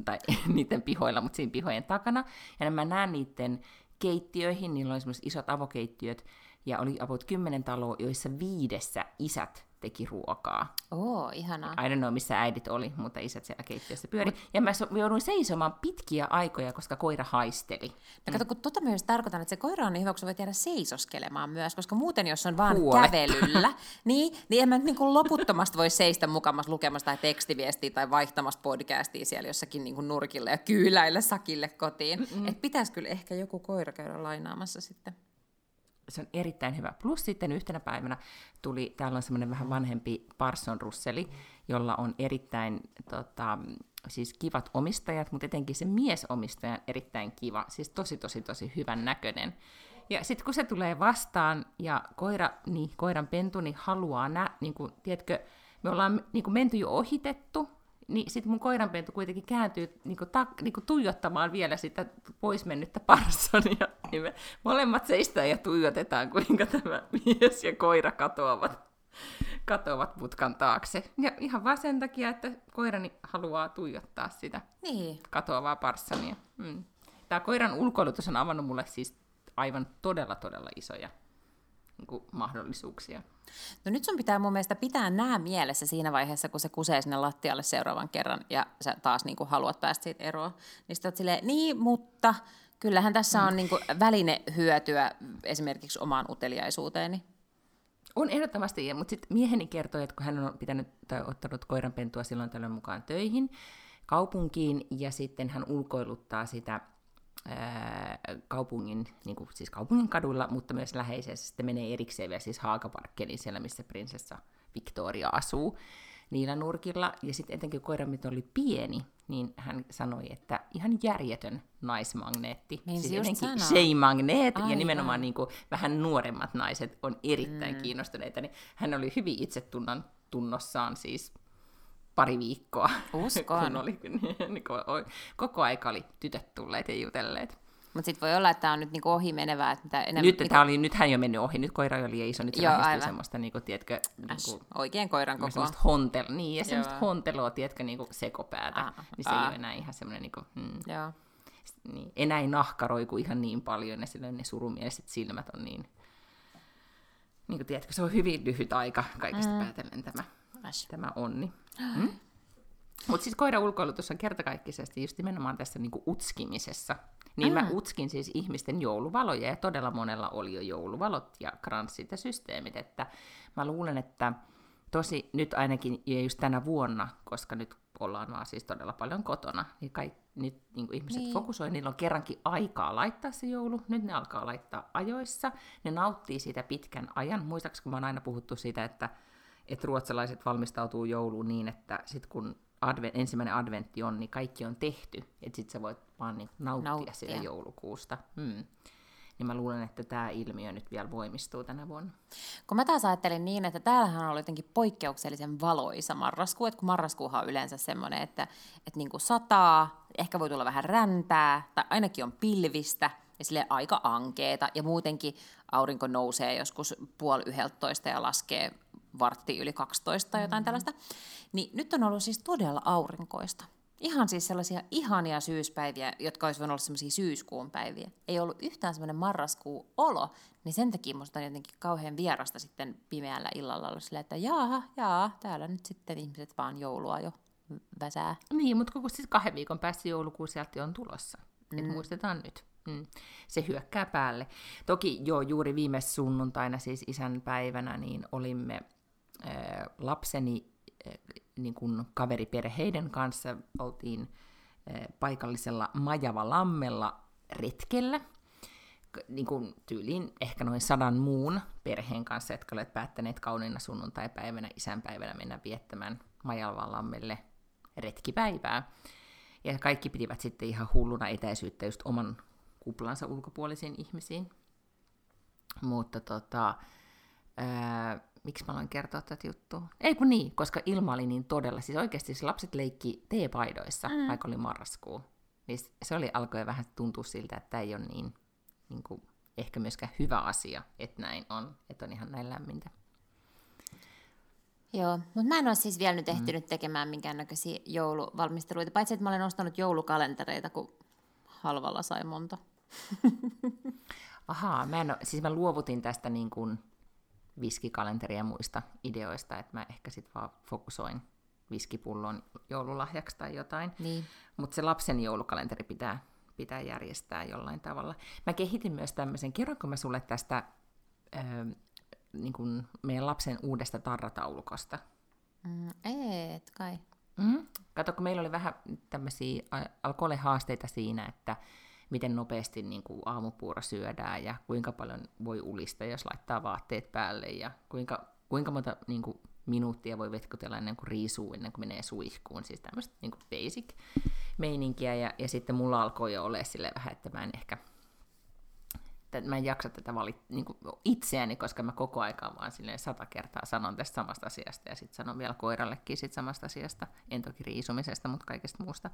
tai niiden pihoilla, mutta siinä pihojen takana. Ja mä näen niiden keittiöihin, niillä oli semmoiset isot avokeittiöt, ja oli about kymmenen taloa, joissa viidessä isät teki ruokaa. Oo, ihanaa. I don't know, missä äidit oli, mutta isät siellä keittiössä pyöri. Ja mä so- jouduin seisomaan pitkiä aikoja, koska koira haisteli. No kato, kun tota myös tarkoitan, että se koira on niin hyvä, kun sä voit jäädä seisoskelemaan myös, koska muuten jos on vaan Huoletta. kävelyllä, niin, niin en mä niin kuin loputtomasti voi seistä mukamassa lukemassa tai tekstiviestiä tai vaihtamassa podcastia siellä jossakin niin kuin nurkilla ja kyyläillä sakille kotiin. Että pitäisi kyllä ehkä joku koira käydä lainaamassa sitten. Se on erittäin hyvä. Plus sitten yhtenä päivänä tuli, täällä on semmoinen vähän vanhempi Parson Russeli, jolla on erittäin tota, siis kivat omistajat, mutta etenkin se miesomistaja on erittäin kiva, siis tosi tosi tosi hyvän näköinen. Ja sitten kun se tulee vastaan ja koira, niin koiran pentu niin haluaa nä, niin kuin, tiedätkö, me ollaan niin kuin menty jo ohitettu, niin sitten mun koiranpentu kuitenkin kääntyy niinku, ta, niinku tuijottamaan vielä sitä pois mennyttä parsonia. Niin me molemmat seistään ja tuijotetaan, kuinka tämä mies ja koira katoavat, katoavat putkan taakse. Ja ihan vaan sen takia, että koirani haluaa tuijottaa sitä Niin. katoavaa parsonia. Mm. Tämä koiran ulkoilutus on avannut mulle siis aivan todella, todella isoja niin kuin, mahdollisuuksia. No nyt sun pitää mun mielestä pitää nämä mielessä siinä vaiheessa, kun se kusee sinne lattialle seuraavan kerran ja sä taas niin kuin haluat päästä siitä eroon. Niin sitten oot silleen, niin, mutta kyllähän tässä on niin kuin väline hyötyä esimerkiksi omaan uteliaisuuteeni. On ehdottomasti, mutta sitten mieheni kertoi, että kun hän on pitänyt tai ottanut koiranpentua silloin tällöin mukaan töihin kaupunkiin, ja sitten hän ulkoiluttaa sitä kaupungin, niin kuin, siis kaupungin kaduilla, mutta myös läheisessä. Sitten menee erikseen vielä siis Haakaparkkeliin siellä, missä prinsessa Victoria asuu niillä nurkilla. Ja sitten etenkin koira, mitä oli pieni, niin hän sanoi, että ihan järjetön naismagneetti. Meinsi siis jotenkin. Shea-magneet, ja nimenomaan niin kuin vähän nuoremmat naiset on erittäin mm. kiinnostuneita, niin hän oli hyvin itsetunnon tunnossaan siis pari viikkoa. Uskon. kun oli, niin kuin, koko aika oli tytöt tulleet ja jutelleet. Mutta sitten voi olla, että tämä on nyt niinku ohi menevää. Että mitä enemmän, Nyt tämä oli, nythän jo mennyt ohi, nyt koira oli liian iso, nyt se Joo, lähestyy semmoista, niin kuin, tiedätkö, niin Äs, kuin, oikein koiran kokoa. semmoista hontel, niin, ja semmoista Joo. honteloa, tiedätkö, niin kuin sekopäätä, Ah, niin se ei ah. ole enää ihan semmoinen, niin kuin, hmm, Joo. niin, enää ei nahka roiku ihan niin paljon, ja silloin ne surumieliset silmät on niin, niin kuin, tiedätkö, se on hyvin lyhyt aika kaikista mm. päätellen tämä, Äs. tämä onni. Hmm? Mutta siis koira ulkoilutus on kertakaikkisesti just nimenomaan tässä niinku utskimisessa. Niin mm. mä utskin siis ihmisten jouluvaloja, ja todella monella oli jo jouluvalot ja kranssit ja systeemit, että mä luulen, että tosi nyt ainakin, ja just tänä vuonna, koska nyt ollaan vaan siis todella paljon kotona, niin kai, nyt niin kuin ihmiset niin. fokusoi, niillä on kerrankin aikaa laittaa se joulu, nyt ne alkaa laittaa ajoissa, ne nauttii siitä pitkän ajan. Muistaakseni, kun mä oon aina puhuttu siitä, että, että ruotsalaiset valmistautuu jouluun niin, että sit kun advent, ensimmäinen adventti on, niin kaikki on tehty, että sit sä voit vaan niin nauttia, nauttia. siitä joulukuusta. Hmm niin mä luulen, että tämä ilmiö nyt vielä voimistuu tänä vuonna. Kun mä taas ajattelin niin, että täällähän on jotenkin poikkeuksellisen valoisa marraskuu, että kun marraskuuhan on yleensä semmoinen, että, että niin kuin sataa, ehkä voi tulla vähän räntää, tai ainakin on pilvistä, ja sille aika ankeeta, ja muutenkin aurinko nousee joskus puoli yhdeltoista ja laskee vartti yli 12 tai jotain mm-hmm. tällaista. Niin nyt on ollut siis todella aurinkoista. Ihan siis sellaisia ihania syyspäiviä, jotka olisi voinut olla sellaisia syyskuun päiviä. Ei ollut yhtään semmoinen marraskuu olo, niin sen takia musta on jotenkin kauhean vierasta sitten pimeällä illalla olla silleen, että jaa, jaa, täällä nyt sitten ihmiset vaan joulua jo väsää. Niin, mutta koko siis kahden viikon päästä joulukuu sieltä on tulossa. Mm. Et muistetaan nyt. Mm. Se hyökkää päälle. Toki jo juuri viime sunnuntaina, siis isän päivänä, niin olimme lapseni niin kuin kaveriperheiden kanssa oltiin eh, paikallisella Majava-lammella retkellä, niin kuin tyyliin ehkä noin sadan muun perheen kanssa, jotka olet päättäneet kauniina sunnuntai-päivänä, isänpäivänä mennä viettämään Majava-lammelle retkipäivää. Ja kaikki pitivät sitten ihan hulluna etäisyyttä just oman kuplansa ulkopuolisiin ihmisiin. Mutta tota, ää, miksi mä aloin kertoa tätä juttua? Ei kun niin, koska ilma oli niin todella, siis oikeasti siis lapset leikki teepaidoissa, mm. vaikka oli marraskuu. Niin se oli, alkoi vähän tuntua siltä, että tämä ei ole niin, niin kuin, ehkä myöskään hyvä asia, että näin on, että on ihan näin lämmintä. Joo, mutta mä en ole siis vielä nyt mm. ehtinyt mm. tekemään minkäännäköisiä jouluvalmisteluita, paitsi että mä olen ostanut joulukalentereita, kun halvalla sai monta. Ahaa, mä en ole, siis mä luovutin tästä niin kuin viskikalenteria ja muista ideoista, että mä ehkä sitten vaan fokusoin viskipullon joululahjaksi tai jotain. Niin. Mutta se lapsen joulukalenteri pitää, pitää järjestää jollain tavalla. Mä kehitin myös tämmöisen, kerronko mä sulle tästä ö, niin kun meidän lapsen uudesta tarrataulukosta? Mm, et kai. Mm? Kato, kun meillä oli vähän tämmöisiä, alkoi haasteita siinä, että miten nopeasti niin kuin aamupuuro syödään ja kuinka paljon voi ulista, jos laittaa vaatteet päälle ja kuinka, kuinka monta niin kuin, minuuttia voi vetkutella ennen kuin riisuu, ennen kuin menee suihkuun. Siis tämmöistä niin basic meininkiä ja, ja sitten mulla alkoi jo olla sille vähän, että mä en ehkä että mä en jaksa tätä valit, niin kuin itseäni, koska mä koko aikaan vaan silleen sata kertaa sanon tästä samasta asiasta ja sitten sanon vielä koirallekin sit samasta asiasta, en toki riisumisesta, mutta kaikesta muusta.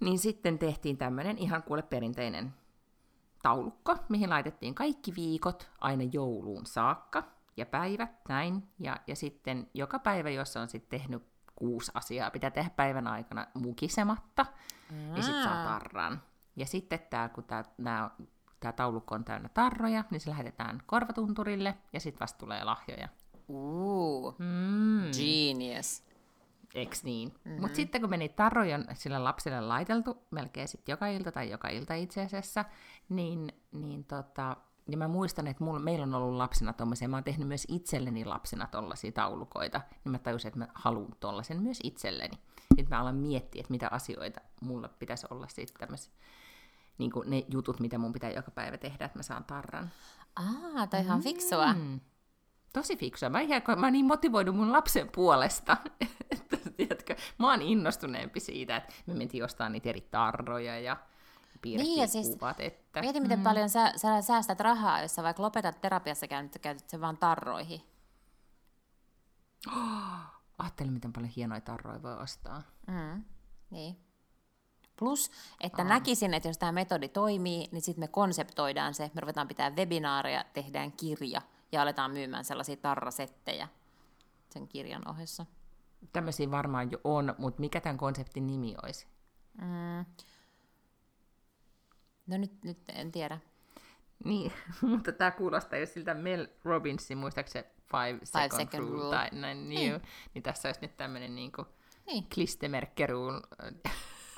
Niin sitten tehtiin tämmöinen ihan kuule perinteinen taulukko, mihin laitettiin kaikki viikot aina jouluun saakka ja päivät näin. Ja, ja sitten joka päivä, jossa on sitten tehnyt kuusi asiaa, pitää tehdä päivän aikana mukisematta ja sitten saa tarran. Ja sitten tää, kun tämä taulukko on täynnä tarroja, niin se lähetetään korvatunturille ja sitten vasta tulee lahjoja. Uh, mm. genius. Eks niin? Mm-hmm. Mutta sitten kun meni tarroja sille lapselle laiteltu, melkein sitten joka ilta tai joka ilta itse asiassa, niin, niin tota, ja mä muistan, että mulla, meillä on ollut lapsena tuommoisia, mä oon tehnyt myös itselleni lapsena tollaisia taulukoita, niin mä tajusin, että mä haluan tollasen myös itselleni. Sitten mä alan miettiä, että mitä asioita mulla pitäisi olla sitten tämmöisiä, niin ne jutut, mitä mun pitää joka päivä tehdä, että mä saan tarran. Ah, toi ihan mm. fiksua. Tosi fiksua. Mä, mä oon niin motivoinut mun lapsen puolesta, tiedätkö, mä oon innostuneempi siitä, että me mentiin ostamaan niitä eri tarroja ja piirrettiin niin, ja siis kuvat. Että, mieti, miten mm. paljon sä, sä säästät rahaa, jos sä vaikka lopetat terapiassa käynyt, käytät sen vaan tarroihin. Oh, ajattele, miten paljon hienoja tarroja voi ostaa. Mm, niin. Plus, että Aa. näkisin, että jos tämä metodi toimii, niin sitten me konseptoidaan se, me ruvetaan pitää webinaaria, tehdään kirja ja aletaan myymään sellaisia tarrasettejä sen kirjan ohessa tämmöisiä varmaan jo on, mutta mikä tämän konseptin nimi olisi? Mm. No nyt, nyt en tiedä. Niin, mutta tämä kuulostaa jo siltä Mel Robbinsin, muistaakseni Five, Five Second, second Rule, rule. tai näin, niin, niin. niin tässä olisi nyt tämmöinen niin kuin, Niin. Klistermärke rule.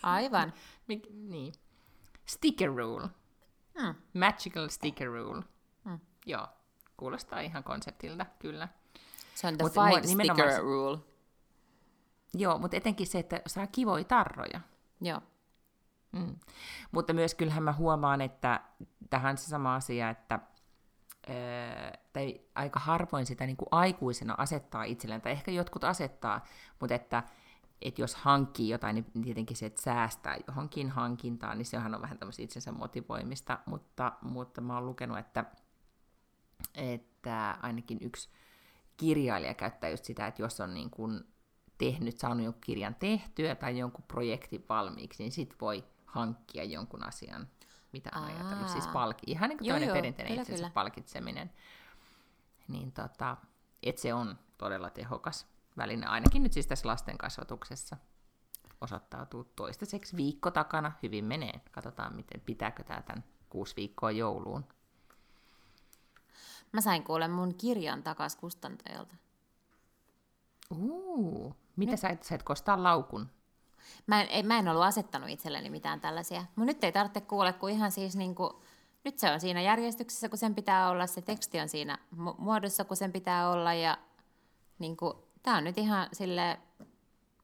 Aivan. Mik, niin. Sticker rule. Mm. Magical sticker rule. Mm. Joo, kuulostaa ihan konseptilta, kyllä. Se on the Mut five sticker se- rule. Joo, mutta etenkin se, että saa kivoja tarroja. Joo. Mm. Mutta myös kyllähän mä huomaan, että tähän se sama asia, että öö, tai aika harvoin sitä niin kuin aikuisena asettaa itselleen, tai ehkä jotkut asettaa, mutta että, että jos hankkii jotain, niin tietenkin se, että säästää johonkin hankintaan, niin sehän on vähän tämmöistä itsensä motivoimista, mutta, mutta mä oon lukenut, että, että ainakin yksi kirjailija käyttää just sitä, että jos on niin kuin tehnyt, saanut jonkun kirjan tehtyä tai jonkun projektin valmiiksi, niin sit voi hankkia jonkun asian, mitä on Aa. ajatellut. Siis palki, ihan niin kuin Joo, toinen joo, perinteinen kyllä, itsensä kyllä. palkitseminen. Niin tota, että se on todella tehokas väline, ainakin nyt siis tässä lasten kasvatuksessa osoittautuu toistaiseksi viikko takana. Hyvin menee. Katsotaan, miten pitääkö tämä tämän kuusi viikkoa jouluun. Mä sain kuulla mun kirjan takas kustantajalta. Uu, mitä sä et, sä et kostaa laukun? Mä en, ei, mä en ollut asettanut itselleni mitään tällaisia. Mutta nyt ei tarvitse kuulla, kun ihan siis niinku, nyt se on siinä järjestyksessä, kun sen pitää olla, se teksti on siinä mu- muodossa, kun sen pitää olla. Ja niinku, tää on nyt ihan sille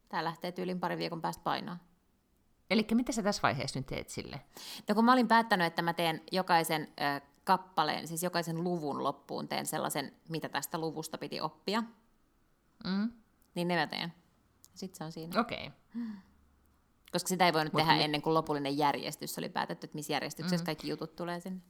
tää lähtee tyylin pari viikon päästä painoa. Eli mitä sä tässä vaiheessa nyt teet sille? No kun mä olin päättänyt, että mä teen jokaisen ö, kappaleen, siis jokaisen luvun loppuun teen sellaisen, mitä tästä luvusta piti oppia, Mm? niin ne mä teen. Sitten se on siinä. Okei. Okay. Koska sitä ei voinut Mut tehdä mi- ennen kuin lopullinen järjestys oli päätetty, että missä järjestyksessä mm. kaikki jutut tulee sinne.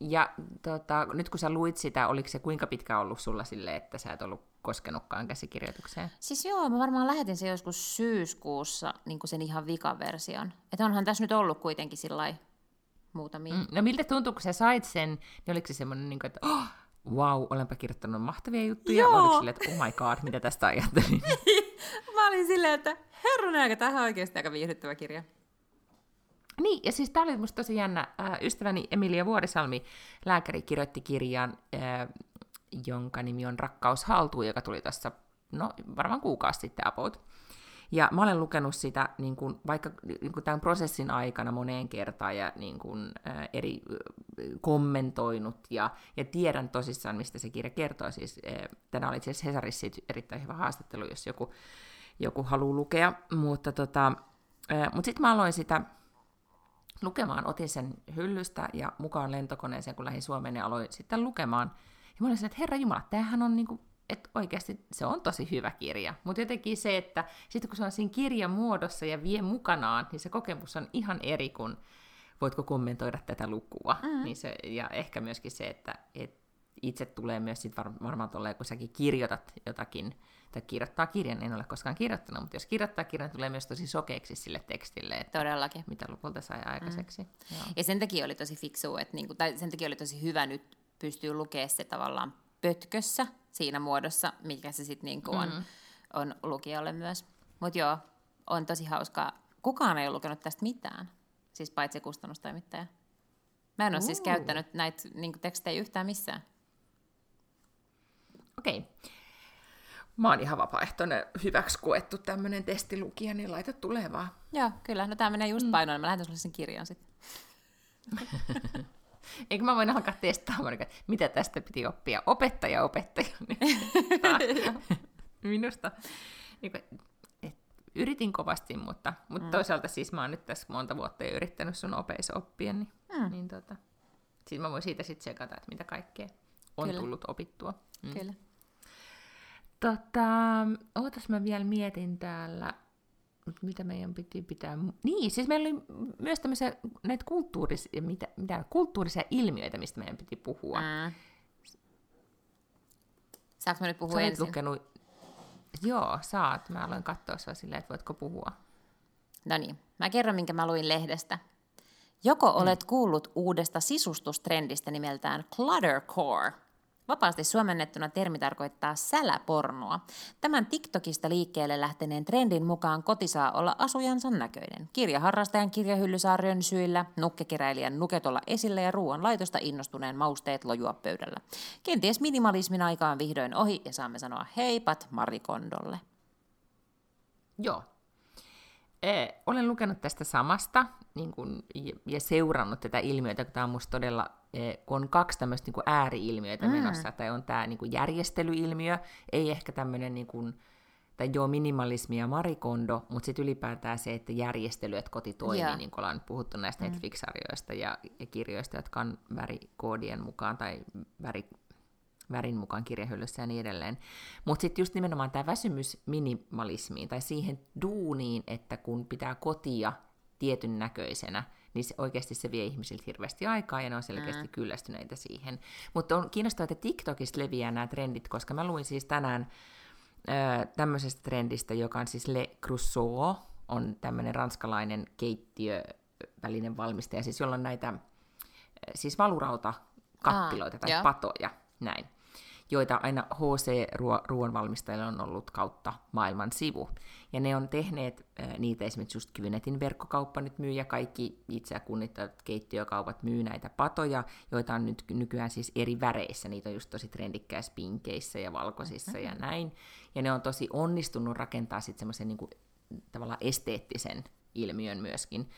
Ja tota, nyt kun sä luit sitä, oliko se kuinka pitkä ollut sulla sille, että sä et ollut koskenutkaan käsikirjoitukseen? Siis joo, mä varmaan lähetin sen joskus syyskuussa niin kuin sen ihan vikaversion. Että onhan tässä nyt ollut kuitenkin sillä muutamia. Mm. No miltä tuntuu, kun sä sait sen, niin oliko se semmoinen, niin kuin, että oh, wow, olenpa kirjoittanut mahtavia juttuja, Joo. oliko silleen, että oh my god, mitä tästä ajattelin? Mä olin silleen, että herranen aika, tähän on oikeasti aika viihdyttävä kirja. Niin, ja siis tämä oli musta tosi jännä. Ystäväni Emilia Vuorisalmi, lääkäri, kirjoitti kirjan, jonka nimi on Rakkaus haltuun, joka tuli tässä, no varmaan kuukausi sitten about. Ja mä olen lukenut sitä niin kuin, vaikka niin kuin tämän prosessin aikana moneen kertaan ja niin kuin, äh, eri kommentoinut ja, ja tiedän tosissaan, mistä se kirja kertoo. Siis, äh, tänään oli itse asiassa Hesarissa erittäin hyvä haastattelu, jos joku, joku haluaa lukea. Mutta tota, äh, mut sitten mä aloin sitä lukemaan, otin sen hyllystä ja mukaan lentokoneeseen, kun lähdin Suomeen, niin aloin sitten lukemaan. Ja mä olin silleen, että herra Jumala, tämähän on niinku, että oikeasti se on tosi hyvä kirja. Mutta jotenkin se, että sitten kun se on siinä kirjan muodossa ja vie mukanaan, niin se kokemus on ihan eri kuin voitko kommentoida tätä lukua. Mm-hmm. Niin se, ja ehkä myöskin se, että et itse tulee myös sit var, varmaan tolleen, kun säkin kirjoitat jotakin, tai kirjoittaa kirjan, en ole koskaan kirjoittanut, mutta jos kirjoittaa kirjan, tulee myös tosi sokeeksi sille tekstille, että Todellakin. mitä lopulta sai aikaiseksi. Mm. Joo. Ja sen takia oli tosi fiksu, että niinku, tai sen takia oli tosi hyvä nyt pystyy lukemaan se tavallaan pötkössä siinä muodossa, mikä se sitten niinku on, Mm. on lukijalle myös. Mutta joo, on tosi hauskaa. Kukaan ei ole lukenut tästä mitään, siis paitsi kustannustoimittaja. Mä en ole siis käyttänyt näitä niinku, tekstejä yhtään missään. Okei. Okay. Mä oon ihan vapaaehtoinen hyväksi koettu tämmönen testilukija, niin laita tulee vaan. Joo, kyllä. No tämä menee just painoon. Mä lähetän sulle sen kirjan sitten. Eikö mä voin alkaa testaamaan, että mitä tästä piti oppia? Opettaja, opettaja. Minusta. Niin kuin, et, yritin kovasti, mutta, mutta mm. toisaalta siis mä oon nyt tässä monta vuotta jo yrittänyt sun opeissa oppia, niin, mm. niin tota, siis mä voin siitä sitten sekata, että mitä kaikkea on Kyllä. tullut opittua. Mm. Kyllä. Tota, ootas mä vielä mietin täällä, mitä meidän piti pitää. Niin, siis meillä oli myös tämmöisiä näitä kulttuurisia, mitä, mitä, kulttuurisia ilmiöitä, mistä meidän piti puhua. Mm. Mm. Saanko mä nyt puhua Sä ensin? lukenut, joo, saat. Mä aloin katsoa sua silleen, että voitko puhua. No niin, mä kerron, minkä mä luin lehdestä. Joko olet kuullut uudesta sisustustrendistä nimeltään cluttercore? Vapaasti suomennettuna termi tarkoittaa säläpornoa. Tämän TikTokista liikkeelle lähteneen trendin mukaan koti saa olla asujansa näköinen. Kirjaharrastajan kirjahyllysaarien syillä, nukkekeräilijän nuket olla esillä ja ruoan laitosta innostuneen mausteet lojua pöydällä. Kenties minimalismin aika on vihdoin ohi ja saamme sanoa heipat Marikondolle. Joo. E, olen lukenut tästä samasta niin kun, ja seurannut tätä ilmiötä, kun tämä on musta todella, kun on kaksi tämmöistä niin ääri-ilmiötä mm. menossa, tai on tämä niin järjestelyilmiö, ei ehkä tämmöinen niin kuin, tai joo, minimalismi ja marikondo, mutta sitten ylipäätään se, että järjestely, että koti toimii, yeah. niin kuin ollaan puhuttu näistä mm. Netflix-sarjoista ja, ja kirjoista, jotka on värikoodien mukaan tai väri, värin mukaan kirjahyllyssä ja niin edelleen. Mutta sitten just nimenomaan tämä väsymys minimalismiin tai siihen duuniin, että kun pitää kotia tietyn näköisenä, niin se, oikeasti se vie ihmisiltä hirveästi aikaa ja ne on selkeästi mm. kyllästyneitä siihen. Mutta on kiinnostavaa, että TikTokista leviää nämä trendit, koska mä luin siis tänään tämmöisestä trendistä, joka on siis Le Crusoe, on tämmöinen ranskalainen keittiövälinen valmistaja, siis jolla on näitä siis valurauta kattiloita tai joo. patoja, näin joita aina HC-ruoanvalmistajilla on ollut kautta maailman sivu. Ja ne on tehneet niitä esimerkiksi just Kynetin verkkokauppa nyt myy, ja kaikki itseä kunnittavat keittiökaupat myy näitä patoja, joita on nyt nykyään siis eri väreissä. Niitä on just tosi trendikkäissä pinkeissä ja valkoisissa mm-hmm. ja näin. Ja ne on tosi onnistunut rakentaa sitten semmoisen niin tavallaan esteettisen ilmiön myöskin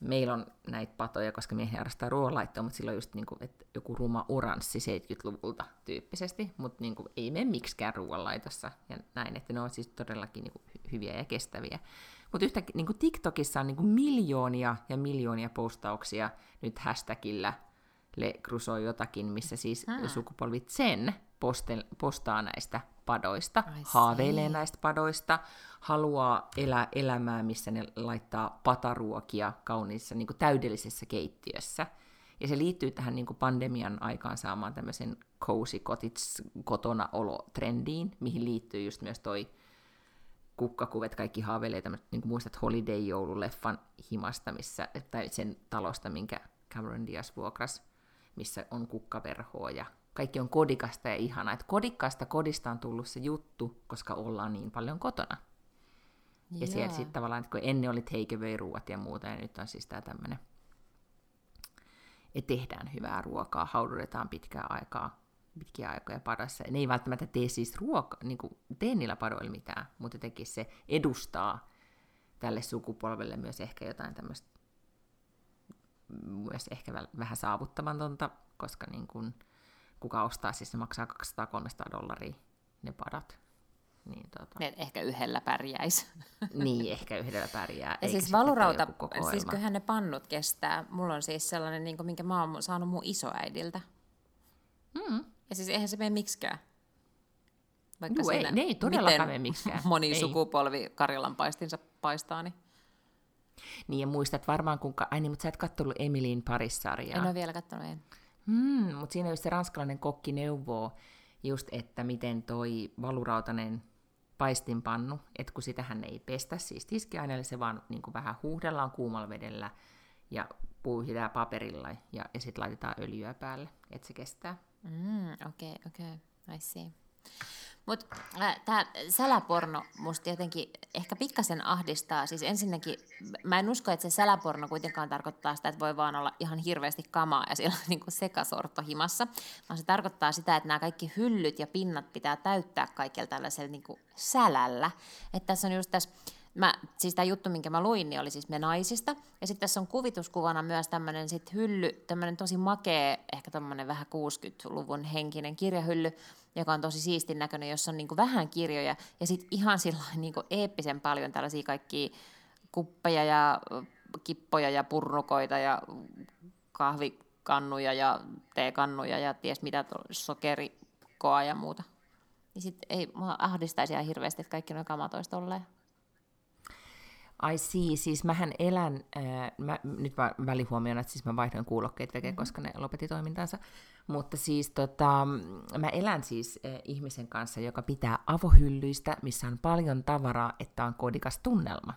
meillä on näitä patoja, koska miehiä harrastaa ruoanlaittoa, mutta silloin just niin kuin, että joku ruma oranssi 70-luvulta tyyppisesti, mutta niin kuin, ei mene miksikään ruoanlaitossa ja näin, että ne on siis todellakin niin kuin, hyviä ja kestäviä. Mutta yhtä niin kuin TikTokissa on niin kuin miljoonia ja miljoonia postauksia nyt hashtagillä Le Crusoe jotakin, missä siis hmm. sukupolvit sen postel, postaa näistä padoista, haaveilee näistä padoista, haluaa elää elämää, missä ne laittaa pataruokia kauniissa niin kuin täydellisessä keittiössä. Ja se liittyy tähän niin kuin pandemian aikaan saamaan tämmöisen cozy cottage kotona olo trendiin, mihin liittyy just myös toi kukkakuvet, kaikki haaveilee tämmöistä, niin kuin muistat Holiday-joululeffan himasta, missä, tai sen talosta, minkä Cameron Diaz vuokras, missä on kukkaverhoa ja kaikki on kodikasta ja ihanaa. Että kodikkaasta kodista on tullut se juttu, koska ollaan niin paljon kotona. Ja yeah. siellä sitten tavallaan, että kun ennen oli takeaway-ruuat ja muuta, ja nyt on siis tämä tämmöinen, että tehdään hyvää ruokaa, haudutetaan pitkää aikaa, pitkiä aikoja padassa. Ne ei välttämättä tee siis ruoka, niin kuin, tee niillä padoilla mitään, mutta jotenkin se edustaa tälle sukupolvelle myös ehkä jotain tämmöistä myös ehkä vähän saavuttamatonta, koska niin kuin, kuka ostaa, siis ne maksaa 200-300 dollaria ne padat. Niin, tota... Ne ehkä yhdellä pärjäisi. niin, ehkä yhdellä pärjää. Ja siis valurauta, siis kyllähän ne pannut kestää. Mulla on siis sellainen, niin kuin, minkä mä oon saanut mun isoäidiltä. Mm. Ja siis eihän se mene miksikään. Vaikka Juu, ei, ne ei todellakaan mene miksikään. moni ei. sukupolvi Karjalan paistinsa paistaa, niin... Niin ja muistat varmaan, kun... Ai niin, mutta sä et kattonut Emilin parissarjaa. En ole vielä kattonut, en. Mm, mutta siinä just se ranskalainen kokki neuvoo just, että miten toi valurautainen paistinpannu, että kun sitähän ei pestä siis tiskiaineelle, se vaan niin kuin vähän huuhdellaan kuumalla vedellä ja puuhitaan paperilla ja, ja sitten laitetaan öljyä päälle, että se kestää. Mm, okei, okay, okay. I see. Mutta äh, tämä säläporno musta jotenkin ehkä pikkasen ahdistaa. Siis ensinnäkin, mä en usko, että se säläporno kuitenkaan tarkoittaa sitä, että voi vaan olla ihan hirveästi kamaa ja siellä on niin sekasorto himassa, vaan se tarkoittaa sitä, että nämä kaikki hyllyt ja pinnat pitää täyttää kaikilla tällaisella niin sälällä. Että tässä on just tässä Mä, siis tämä juttu, minkä mä luin, niin oli siis me naisista. Ja sitten tässä on kuvituskuvana myös tämmöinen sit hylly, tämmöinen tosi makea, ehkä tämmöinen vähän 60-luvun henkinen kirjahylly, joka on tosi siistin näköinen, jossa on niinku vähän kirjoja. Ja sitten ihan sillä niinku eeppisen paljon tällaisia kaikkia kuppeja ja kippoja ja purnukoita ja kahvikannuja ja teekannuja ja ties mitä, sokerikoa ja muuta. Niin sitten ei mua ahdistaisi ihan hirveästi, että kaikki nuo kamat olisi tolleen. I see, siis mähän elän, äh, mä, nyt mä välihuomioon, että siis mä vaihdoin kuulokkeet veke, mm-hmm. koska ne lopetti toimintansa, mutta siis tota, mä elän siis äh, ihmisen kanssa, joka pitää avohyllyistä, missä on paljon tavaraa, että on kodikas tunnelma.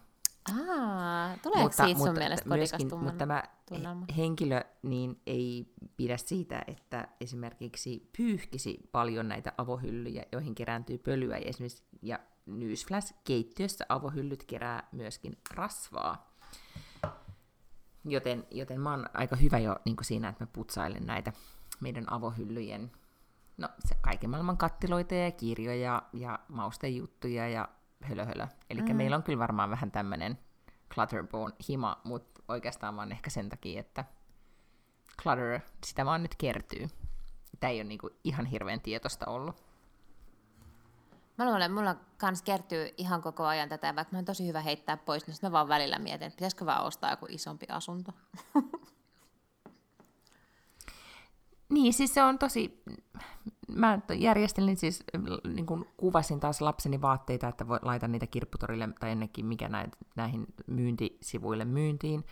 Ah, tuleeko mutta, siitä sun mutta, mielestä myöskin, Mutta tämä tunnelma? henkilö niin ei pidä siitä, että esimerkiksi pyyhkisi paljon näitä avohyllyjä, joihin kerääntyy pölyä ja esimerkiksi ja newsflash, keittiössä avohyllyt kerää myöskin rasvaa. Joten, joten mä oon aika hyvä jo niin siinä, että mä putsailen näitä meidän avohyllyjen, no se kaiken maailman kattiloita ja kirjoja ja maustejuttuja ja hölö hölö. Eli mm. meillä on kyllä varmaan vähän tämmöinen clutterborn hima, mutta oikeastaan vaan ehkä sen takia, että clutter, sitä vaan nyt kertyy. Tämä ei ole niinku ihan hirveän tietosta ollut. Mä luulen, mulla kans kertyy ihan koko ajan tätä, vaikka mä oon tosi hyvä heittää pois, niin mä vaan välillä mietin, että pitäisikö vaan ostaa joku isompi asunto. niin, siis se on tosi... Mä järjestelin siis, niin kun kuvasin taas lapseni vaatteita, että voi, laitan niitä kirpputorille tai ennenkin mikä näihin myyntisivuille myyntiin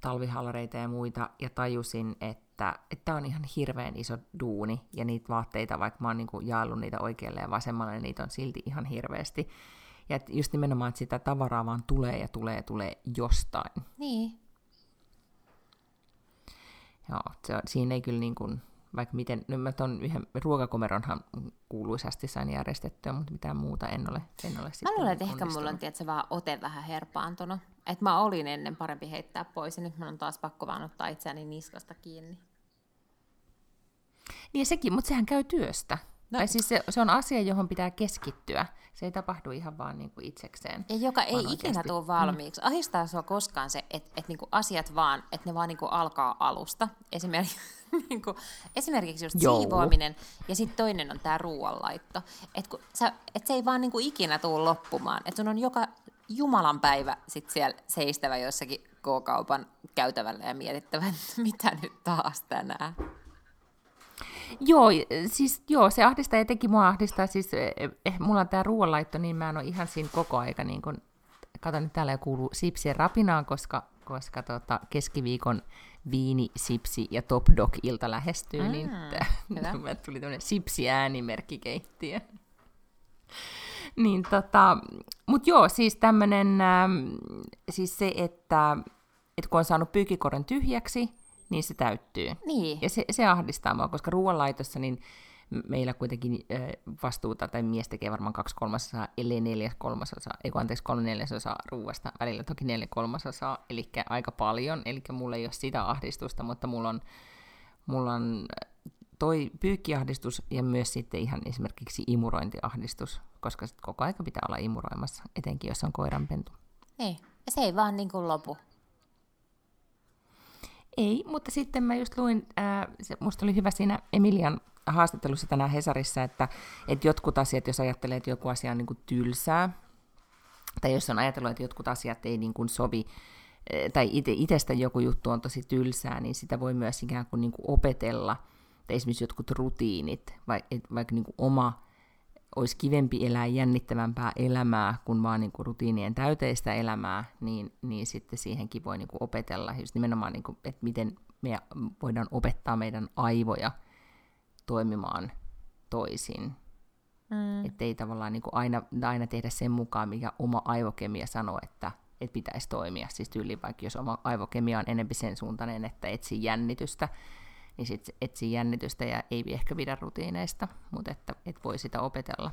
talvihallareita ja muita, ja tajusin, että tämä on ihan hirveän iso duuni, ja niitä vaatteita, vaikka mä oon niinku jaellut niitä oikealle ja vasemmalle, niin niitä on silti ihan hirveästi. Ja et just nimenomaan, että sitä tavaraa vaan tulee ja tulee ja tulee jostain. Niin. Joo, se on, siinä ei kyllä niin kuin, vaikka miten, no mä ton yhden ruokakomeronhan kuuluisasti sain järjestettyä, mutta mitään muuta en ole, en ole Mä luulen, että ehkä mulla on tietysti, vaan ote vähän herpaantunut. Että mä olin ennen parempi heittää pois ja nyt mun on taas pakko vaan ottaa itseäni niskasta kiinni. Niin sekin, mutta sehän käy työstä. No. Tai siis se, se on asia, johon pitää keskittyä. Se ei tapahdu ihan vaan niin kuin itsekseen. Ja joka ei oikeasti. ikinä tule valmiiksi. Mm. Ahistaa sua koskaan se, että et niin asiat vaan, että ne vaan niin kuin alkaa alusta. Esimerkiksi, niin kuin, esimerkiksi just Jou. siivoaminen ja sitten toinen on tämä ruoanlaitto. Että et se ei vaan niin kuin ikinä tule loppumaan. Että sun on joka Jumalan päivä sit siellä seistävä jossakin K-kaupan käytävällä ja mietittävä, mitä nyt taas tänään. Joo, siis joo, se ahdistaa etenkin mua ahdistaa, siis eh, eh, mulla on tämä ruoanlaitto, niin mä en ole ihan siinä koko aika, niin kun, katon nyt täällä kuuluu sipsien rapinaan, koska, koska tota, keskiviikon viini, sipsi ja top dog ilta lähestyy, mm, niin tuli tämmöinen sipsi äänimerkkikeittiö. Niin tota, mut joo, siis tämmönen, äh, siis se, että, että kun on saanut pyykikoron tyhjäksi, niin se täyttyy. Niin. Ja se, se ahdistaa mua, koska ruoanlaitossa niin meillä kuitenkin vastuuta, tai mies tekee varmaan kaksi kolmasosaa, ellei neljä kolmasosaa, ei anteeksi kolme neljäsosaa ruuasta, välillä toki neljä kolmasosaa, eli aika paljon, eli mulla ei ole sitä ahdistusta, mutta mulla on, mulla on toi pyykkiahdistus ja myös sitten ihan esimerkiksi imurointiahdistus, koska sit koko aika pitää olla imuroimassa, etenkin jos on koiranpentu. Ei, ja se ei vaan niin kuin lopu. Ei, mutta sitten mä just luin, ää, se, musta oli hyvä siinä Emilian haastattelussa tänään Hesarissa, että, että jotkut asiat, jos ajattelee, että joku asia on niin kuin tylsää, tai jos on ajatellut, että jotkut asiat ei niin kuin sovi, tai ite, itsestä joku juttu on tosi tylsää, niin sitä voi myös ikään kuin, niin kuin opetella, tai esimerkiksi jotkut rutiinit, vai, et, vaikka niin kuin oma olisi kivempi elää jännittävämpää elämää kuin vaan niin kuin rutiinien täyteistä elämää, niin, niin sitten siihenkin voi niin kuin opetella, just nimenomaan, niin kuin, että miten me voidaan opettaa meidän aivoja toimimaan toisin. Mm. Että ei tavallaan niin kuin aina, aina tehdä sen mukaan, mikä oma aivokemia sanoo, että, että pitäisi toimia. Siis tyyli vaikka jos oma aivokemia on enemmän sen suuntainen, että etsii jännitystä, niin sitten etsii jännitystä ja ei ehkä pidä rutiineista, mutta että, että voi sitä opetella.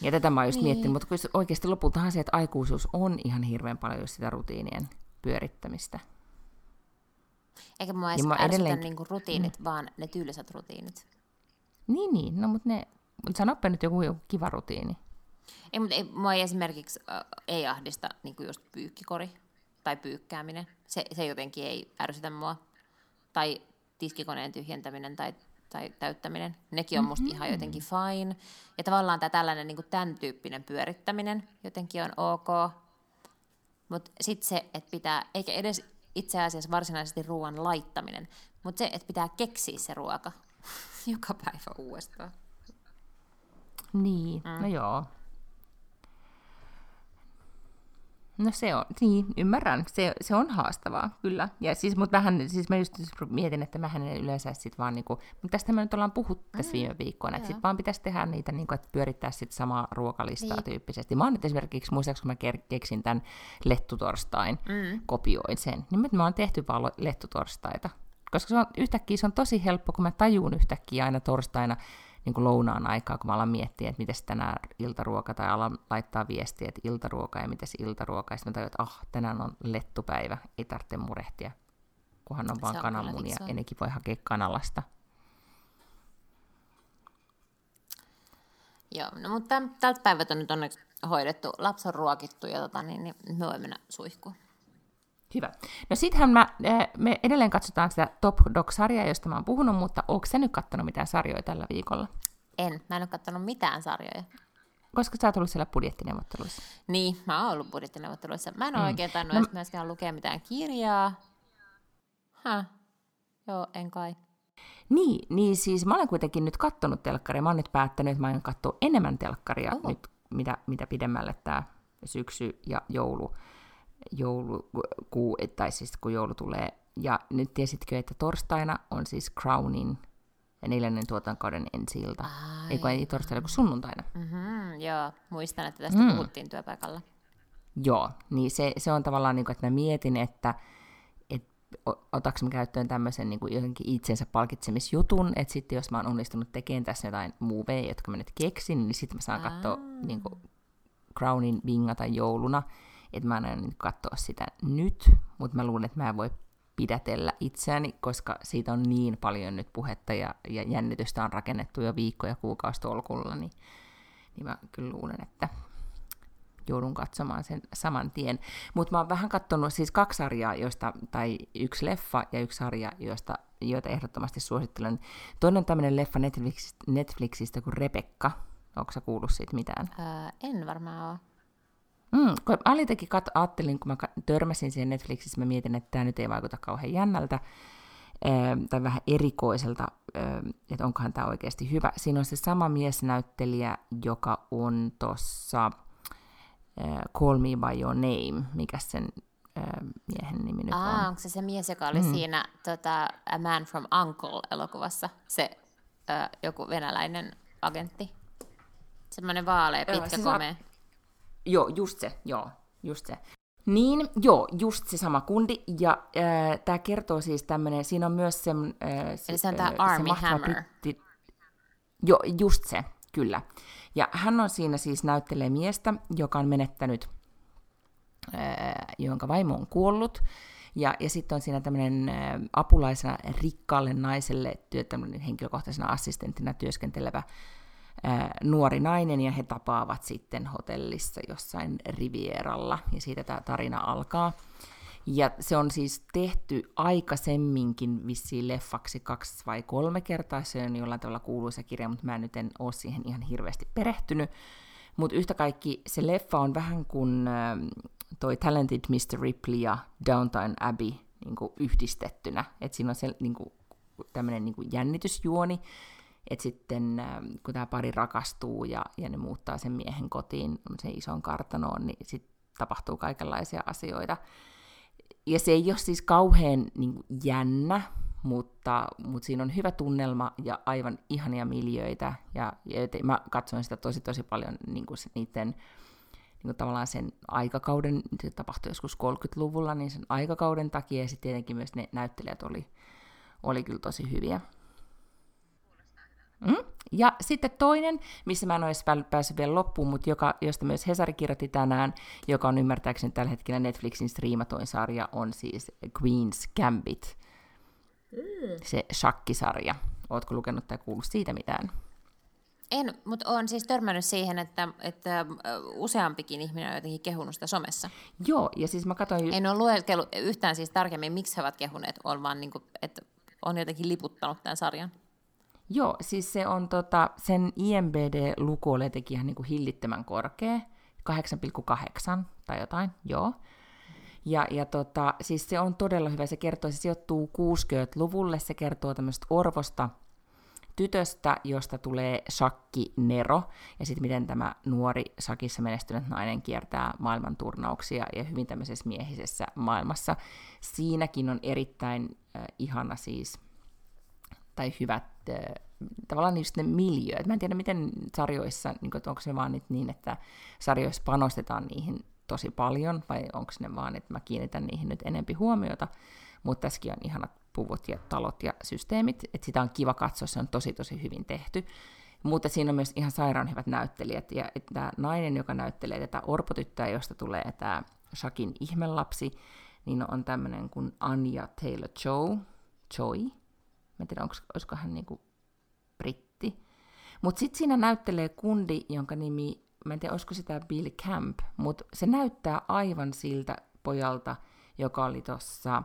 Ja tätä mä oon just niin. miettinyt, mutta oikeasti lopultahan se, että aikuisuus on ihan hirveän paljon just sitä rutiinien pyörittämistä. Eikä mua edes ärsytä edelleen... niinku rutiinit, mm. vaan ne tylsät rutiinit. Niin, niin. No, mutta ne... Mut sanoppa nyt joku, joku kiva rutiini. Ei, mutta ei, mua ei esimerkiksi äh, ei ahdista niin just pyykkikori tai pyykkääminen. Se, se jotenkin ei ärsytä mua tai tiskikoneen tyhjentäminen tai, tai täyttäminen, nekin on musta mm-hmm. ihan jotenkin fine. Ja tavallaan tämä tällainen niin kuin tämän tyyppinen pyörittäminen jotenkin on ok. Mutta sitten se, että pitää, eikä edes itse asiassa varsinaisesti ruoan laittaminen, mutta se, että pitää keksiä se ruoka joka päivä uudestaan. Niin, mm. no joo. No se on, niin, ymmärrän. Se, se on haastavaa, kyllä. Ja siis, mutta vähän, siis mä just mietin, että mähän en yleensä sit vaan niinku, mutta tästä me nyt ollaan puhuttu tässä mm, viime viikkoina, että sit vaan pitäisi tehdä niitä, niinku, että pyörittää sit samaa ruokalistaa niin. tyyppisesti. Mä oon nyt esimerkiksi, muistaakseni kun mä keksin tämän lettutorstain, mm. kopioin sen, niin mä oon tehty vaan lettutorstaita. Koska se on, yhtäkkiä se on tosi helppo, kun mä tajuun yhtäkkiä aina torstaina, niin kuin lounaan aikaa, kun mä alan miettiä, että miten tänään iltaruoka, tai alan laittaa viestiä, että iltaruoka ja miten iltaruoka, ja sitten mä tajun, että ah, tänään on lettupäivä, ei tarvitse murehtia, kunhan on vaan kananmunia, ja nekin voi hakea kanalasta. Joo, no mutta tältä päivät on nyt onneksi hoidettu, lapsi on ruokittu ja tota, niin, niin me voimme mennä suihkuun. Hyvä. No sittenhän mä, me edelleen katsotaan sitä Top Dog-sarjaa, josta mä oon puhunut, mutta onko sä nyt kattonut mitään sarjoja tällä viikolla? En, mä en ole katsonut mitään sarjoja. Koska sä oot ollut siellä budjettineuvotteluissa. Niin, mä oon ollut budjettineuvotteluissa. Mä en ole mm. oikein tainnut no, myöskään lukea mitään kirjaa. Häh. Joo, en kai. Niin, niin siis mä olen kuitenkin nyt kattonut telkkaria. Mä oon nyt päättänyt, että mä aion katsoa enemmän telkkaria Oho. nyt, mitä, mitä pidemmälle tämä syksy ja joulu, joulukuu, tai siis kun joulu tulee. Ja nyt tiesitkö, että torstaina on siis Crownin neljännen tuotantokauden ensi ilta. Ei kun ei torstaina, kun sunnuntaina. Mm-hmm, joo, muistan, että tästä mm. puhuttiin työpaikalla. Joo, niin se, se on tavallaan niin kuin, että mä mietin, että otaks mä käyttöön tämmöisen niin jotenkin itsensä palkitsemisjutun, että sitten jos mä oon onnistunut tekemään tässä jotain moveja, jotka mä nyt keksin, niin sitten mä saan katsoa niin kuin Crownin vingata jouluna, että mä en aina katsoa sitä nyt, mutta mä luulen, että mä en voi pidätellä itseäni, koska siitä on niin paljon nyt puhetta ja, ja jännitystä on rakennettu jo viikkoja kuukausitolkulla, niin, niin mä kyllä luulen, että joudun katsomaan sen saman tien. Mutta mä oon vähän katsonut siis kaksi sarjaa, joista, tai yksi leffa ja yksi sarja, joista, joita ehdottomasti suosittelen. Toinen on tämmöinen leffa Netflixistä, Netflixistä kuin Rebekka. Onko sä kuullut siitä mitään? Ää, en varmaan ole. Mm, kun alitakin kat- ajattelin, kun mä törmäsin siihen Netflixissä, mä mietin, että tämä nyt ei vaikuta kauhean jännältä tai vähän erikoiselta, että onkohan tämä oikeasti hyvä. Siinä on se sama miesnäyttelijä, joka on tuossa uh, Call Me By Your Name, mikä sen uh, miehen nimi nyt Aa, on. onko se se mies, joka oli mm. siinä tota, A Man from Uncle-elokuvassa, se uh, joku venäläinen agentti? Semmoinen vaalea, pitkä, siis komea. Joo, just se, joo, just se. Niin, joo, just se sama kundi, ja äh, tämä kertoo siis tämmöinen, siinä on myös se... Äh, Eli se on tämä Army Hammer. Britti... Joo, just se, kyllä. Ja hän on siinä siis näyttelee miestä, joka on menettänyt, ää, jonka vaimo on kuollut. Ja, ja sitten on siinä tämmöinen apulaisena rikkaalle naiselle tämmöinen henkilökohtaisena assistenttina työskentelevä ää, nuori nainen, ja he tapaavat sitten hotellissa jossain Rivieralla, ja siitä tämä tarina alkaa. Ja se on siis tehty aikaisemminkin vissiin leffaksi kaksi vai kolme kertaa. Se on jollain tavalla kuuluisa kirja, mutta mä nyt en ole siihen ihan hirveästi perehtynyt. Mutta yhtä kaikki se leffa on vähän kuin äh, toi Talented Mr. Ripley ja Downtown Abbey niin yhdistettynä. että siinä on se niin tämmöinen niin jännitysjuoni, että sitten äh, kun tämä pari rakastuu ja, ja ne muuttaa sen miehen kotiin sen ison kartanoon, niin sitten tapahtuu kaikenlaisia asioita ja se ei ole siis kauhean niin kuin, jännä, mutta, mutta siinä on hyvä tunnelma ja aivan ihania miljöitä. Ja, ja mä katsoin sitä tosi tosi paljon niin kuin niiden niin kuin tavallaan sen aikakauden, se tapahtui joskus 30-luvulla, niin sen aikakauden takia ja sitten tietenkin myös ne näyttelijät oli, oli kyllä tosi hyviä. Mm? Ja sitten toinen, missä mä en ole edes päässyt vielä loppuun, mutta joka, josta myös Hesari kirjoitti tänään, joka on ymmärtääkseni tällä hetkellä Netflixin striimatoin sarja, on siis Queen's Gambit. Mm. Se shakkisarja. Ootko lukenut tai kuullut siitä mitään? En, mutta olen siis törmännyt siihen, että, että useampikin ihminen on jotenkin kehunut sitä somessa. Joo, ja siis mä katsoin... En ole lueskellut yhtään siis tarkemmin, miksi he ovat kehuneet, on vaan niin kuin, että on jotenkin liputtanut tämän sarjan. Joo, siis se on tota, sen IMBD-luku oli jotenkin ihan niin kuin hillittömän korkea, 8,8 tai jotain, joo. Ja, ja tota, siis se on todella hyvä, se kertoo, se sijoittuu 60-luvulle, se kertoo tämmöistä orvosta, tytöstä, josta tulee Shakki Nero, ja sitten miten tämä nuori sakissa menestynyt nainen kiertää maailman turnauksia ja hyvin tämmöisessä miehisessä maailmassa. Siinäkin on erittäin äh, ihana siis, tai hyvät tavallaan just ne miljööt. Mä en tiedä, miten sarjoissa, niin kuin, onko se vaan nyt niin, että sarjoissa panostetaan niihin tosi paljon, vai onko ne vaan, että mä kiinnitän niihin nyt enempi huomiota, mutta tässäkin on ihanat puvut ja talot ja systeemit, että sitä on kiva katsoa, se on tosi tosi hyvin tehty. Mutta siinä on myös ihan sairaan hyvät näyttelijät, ja tämä nainen, joka näyttelee tätä orpotyttöä, josta tulee tämä Shakin ihmelapsi, niin on tämmöinen kuin Anja Taylor-Joy, Joy, Mä en tiedä, onko, olisiko hän niinku britti. Mutta sitten siinä näyttelee kundi, jonka nimi, mä en tiedä olisiko sitä Bill Camp, mutta se näyttää aivan siltä pojalta, joka oli tuossa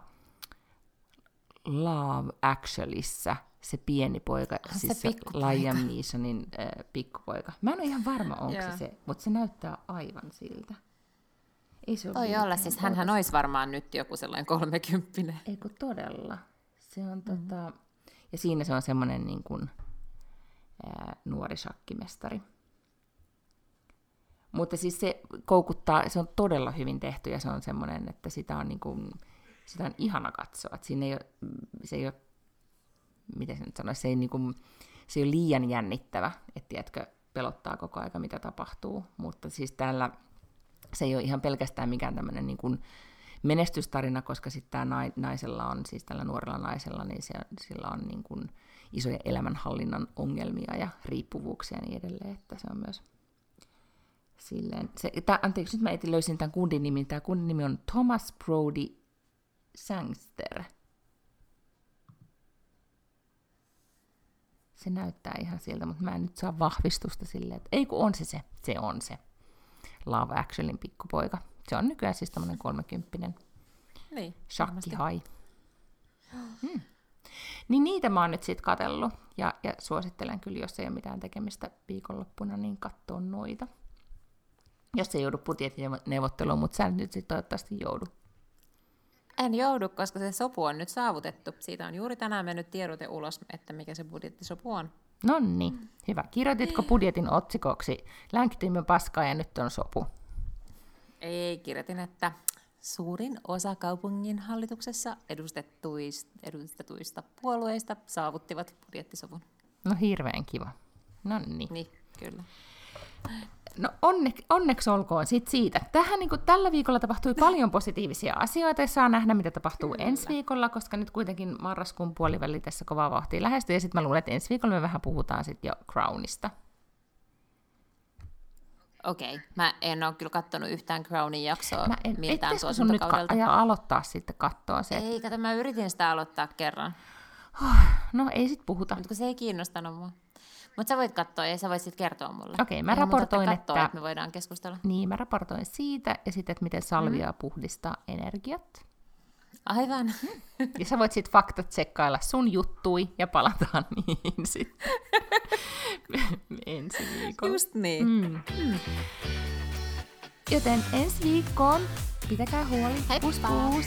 Love Actuallyssä se pieni poika, Se siis se. Liam Neesonin äh, pikkupoika. Mä en ole ihan varma, onko Joo. se se, mutta se näyttää aivan siltä. Ei se Bill olla, siis hänhän ootas. olisi varmaan nyt joku sellainen kolmekymppinen. Eikö todella? Se on mm-hmm. tota... Ja siinä se on semmoinen niin kuin, ää, nuori shakkimestari. Mutta siis se koukuttaa, se on todella hyvin tehty ja se on semmoinen, että sitä on, niin kuin, sitä on ihana katsoa. Että siinä ei ole, se ei ole, miten se nyt sanoisi, se ei, niin kuin, se ei ole liian jännittävä, että tiedätkö, pelottaa koko aika mitä tapahtuu. Mutta siis täällä se ei ole ihan pelkästään mikään tämmöinen niin kuin menestystarina, koska sitten tämä naisella on, siis tällä nuorella naisella, niin se, sillä on niin kuin isoja elämänhallinnan ongelmia ja riippuvuuksia ja niin edelleen, että se on myös silleen, se, tää, anteeksi, nyt mä etin löysin tämän kundin nimin, tämä kundin nimi on Thomas Brody Sangster. Se näyttää ihan siltä, mutta mä en nyt saa vahvistusta silleen, että ei kun on se se, se on se. Love Actuallyn pikkupoika. Se on nykyään siis tämmöinen kolmekymppinen Niin, shakkihai. Hmm. Niin niitä mä oon nyt sit katsellut. Ja, ja suosittelen kyllä, jos ei ole mitään tekemistä viikonloppuna, niin katsoa noita. Jos ei joudu budjettineuvotteluun, mutta sä nyt sitten toivottavasti joudu. En joudu, koska se sopu on nyt saavutettu. Siitä on juuri tänään mennyt tiedote ulos, että mikä se budjettisopu on. No niin, hyvä. Kirjoititko budjetin otsikoksi? Länkitimme paskaa ja nyt on sopu. Ei, kirjoitin, että suurin osa kaupungin hallituksessa edustettuista, edustetuista puolueista saavuttivat budjettisovun. No hirveän kiva. No niin. Niin, kyllä. No onne, onneksi olkoon sit siitä. Tähän niin kuin, tällä viikolla tapahtui paljon positiivisia asioita ja saa nähdä, mitä tapahtuu Kyllä. ensi viikolla, koska nyt kuitenkin marraskuun puoliväli tässä kovaa vauhtia lähestyy. Ja sitten mä luulen, että ensi viikolla me vähän puhutaan sitten jo Crownista. Okei, okay. mä en ole kyllä katsonut yhtään Crownin jaksoa Mä en, miltään nyt ka- tuotantokaudelta. ja aloittaa sitten katsoa se. Ei, kato, mä yritin sitä aloittaa kerran, No ei sit puhuta. mutta se ei kiinnostanut mua. Mutta sä voit katsoa ja sä voit sitten kertoa mulle. Okei, mä Ihan mun raportoin, tarvitse katsoa, että- että me voidaan keskustella. Niin, mä raportoin siitä ja sitten, että miten salvia mm. puhdistaa energiat. Aivan. Ja sä voit sitten faktat tsekkailla sun juttui ja palataan niihin sitten ensi viikolla. Just niin. Mm. Joten ensi viikkoon pitäkää huoli. Heippa! Pus pus!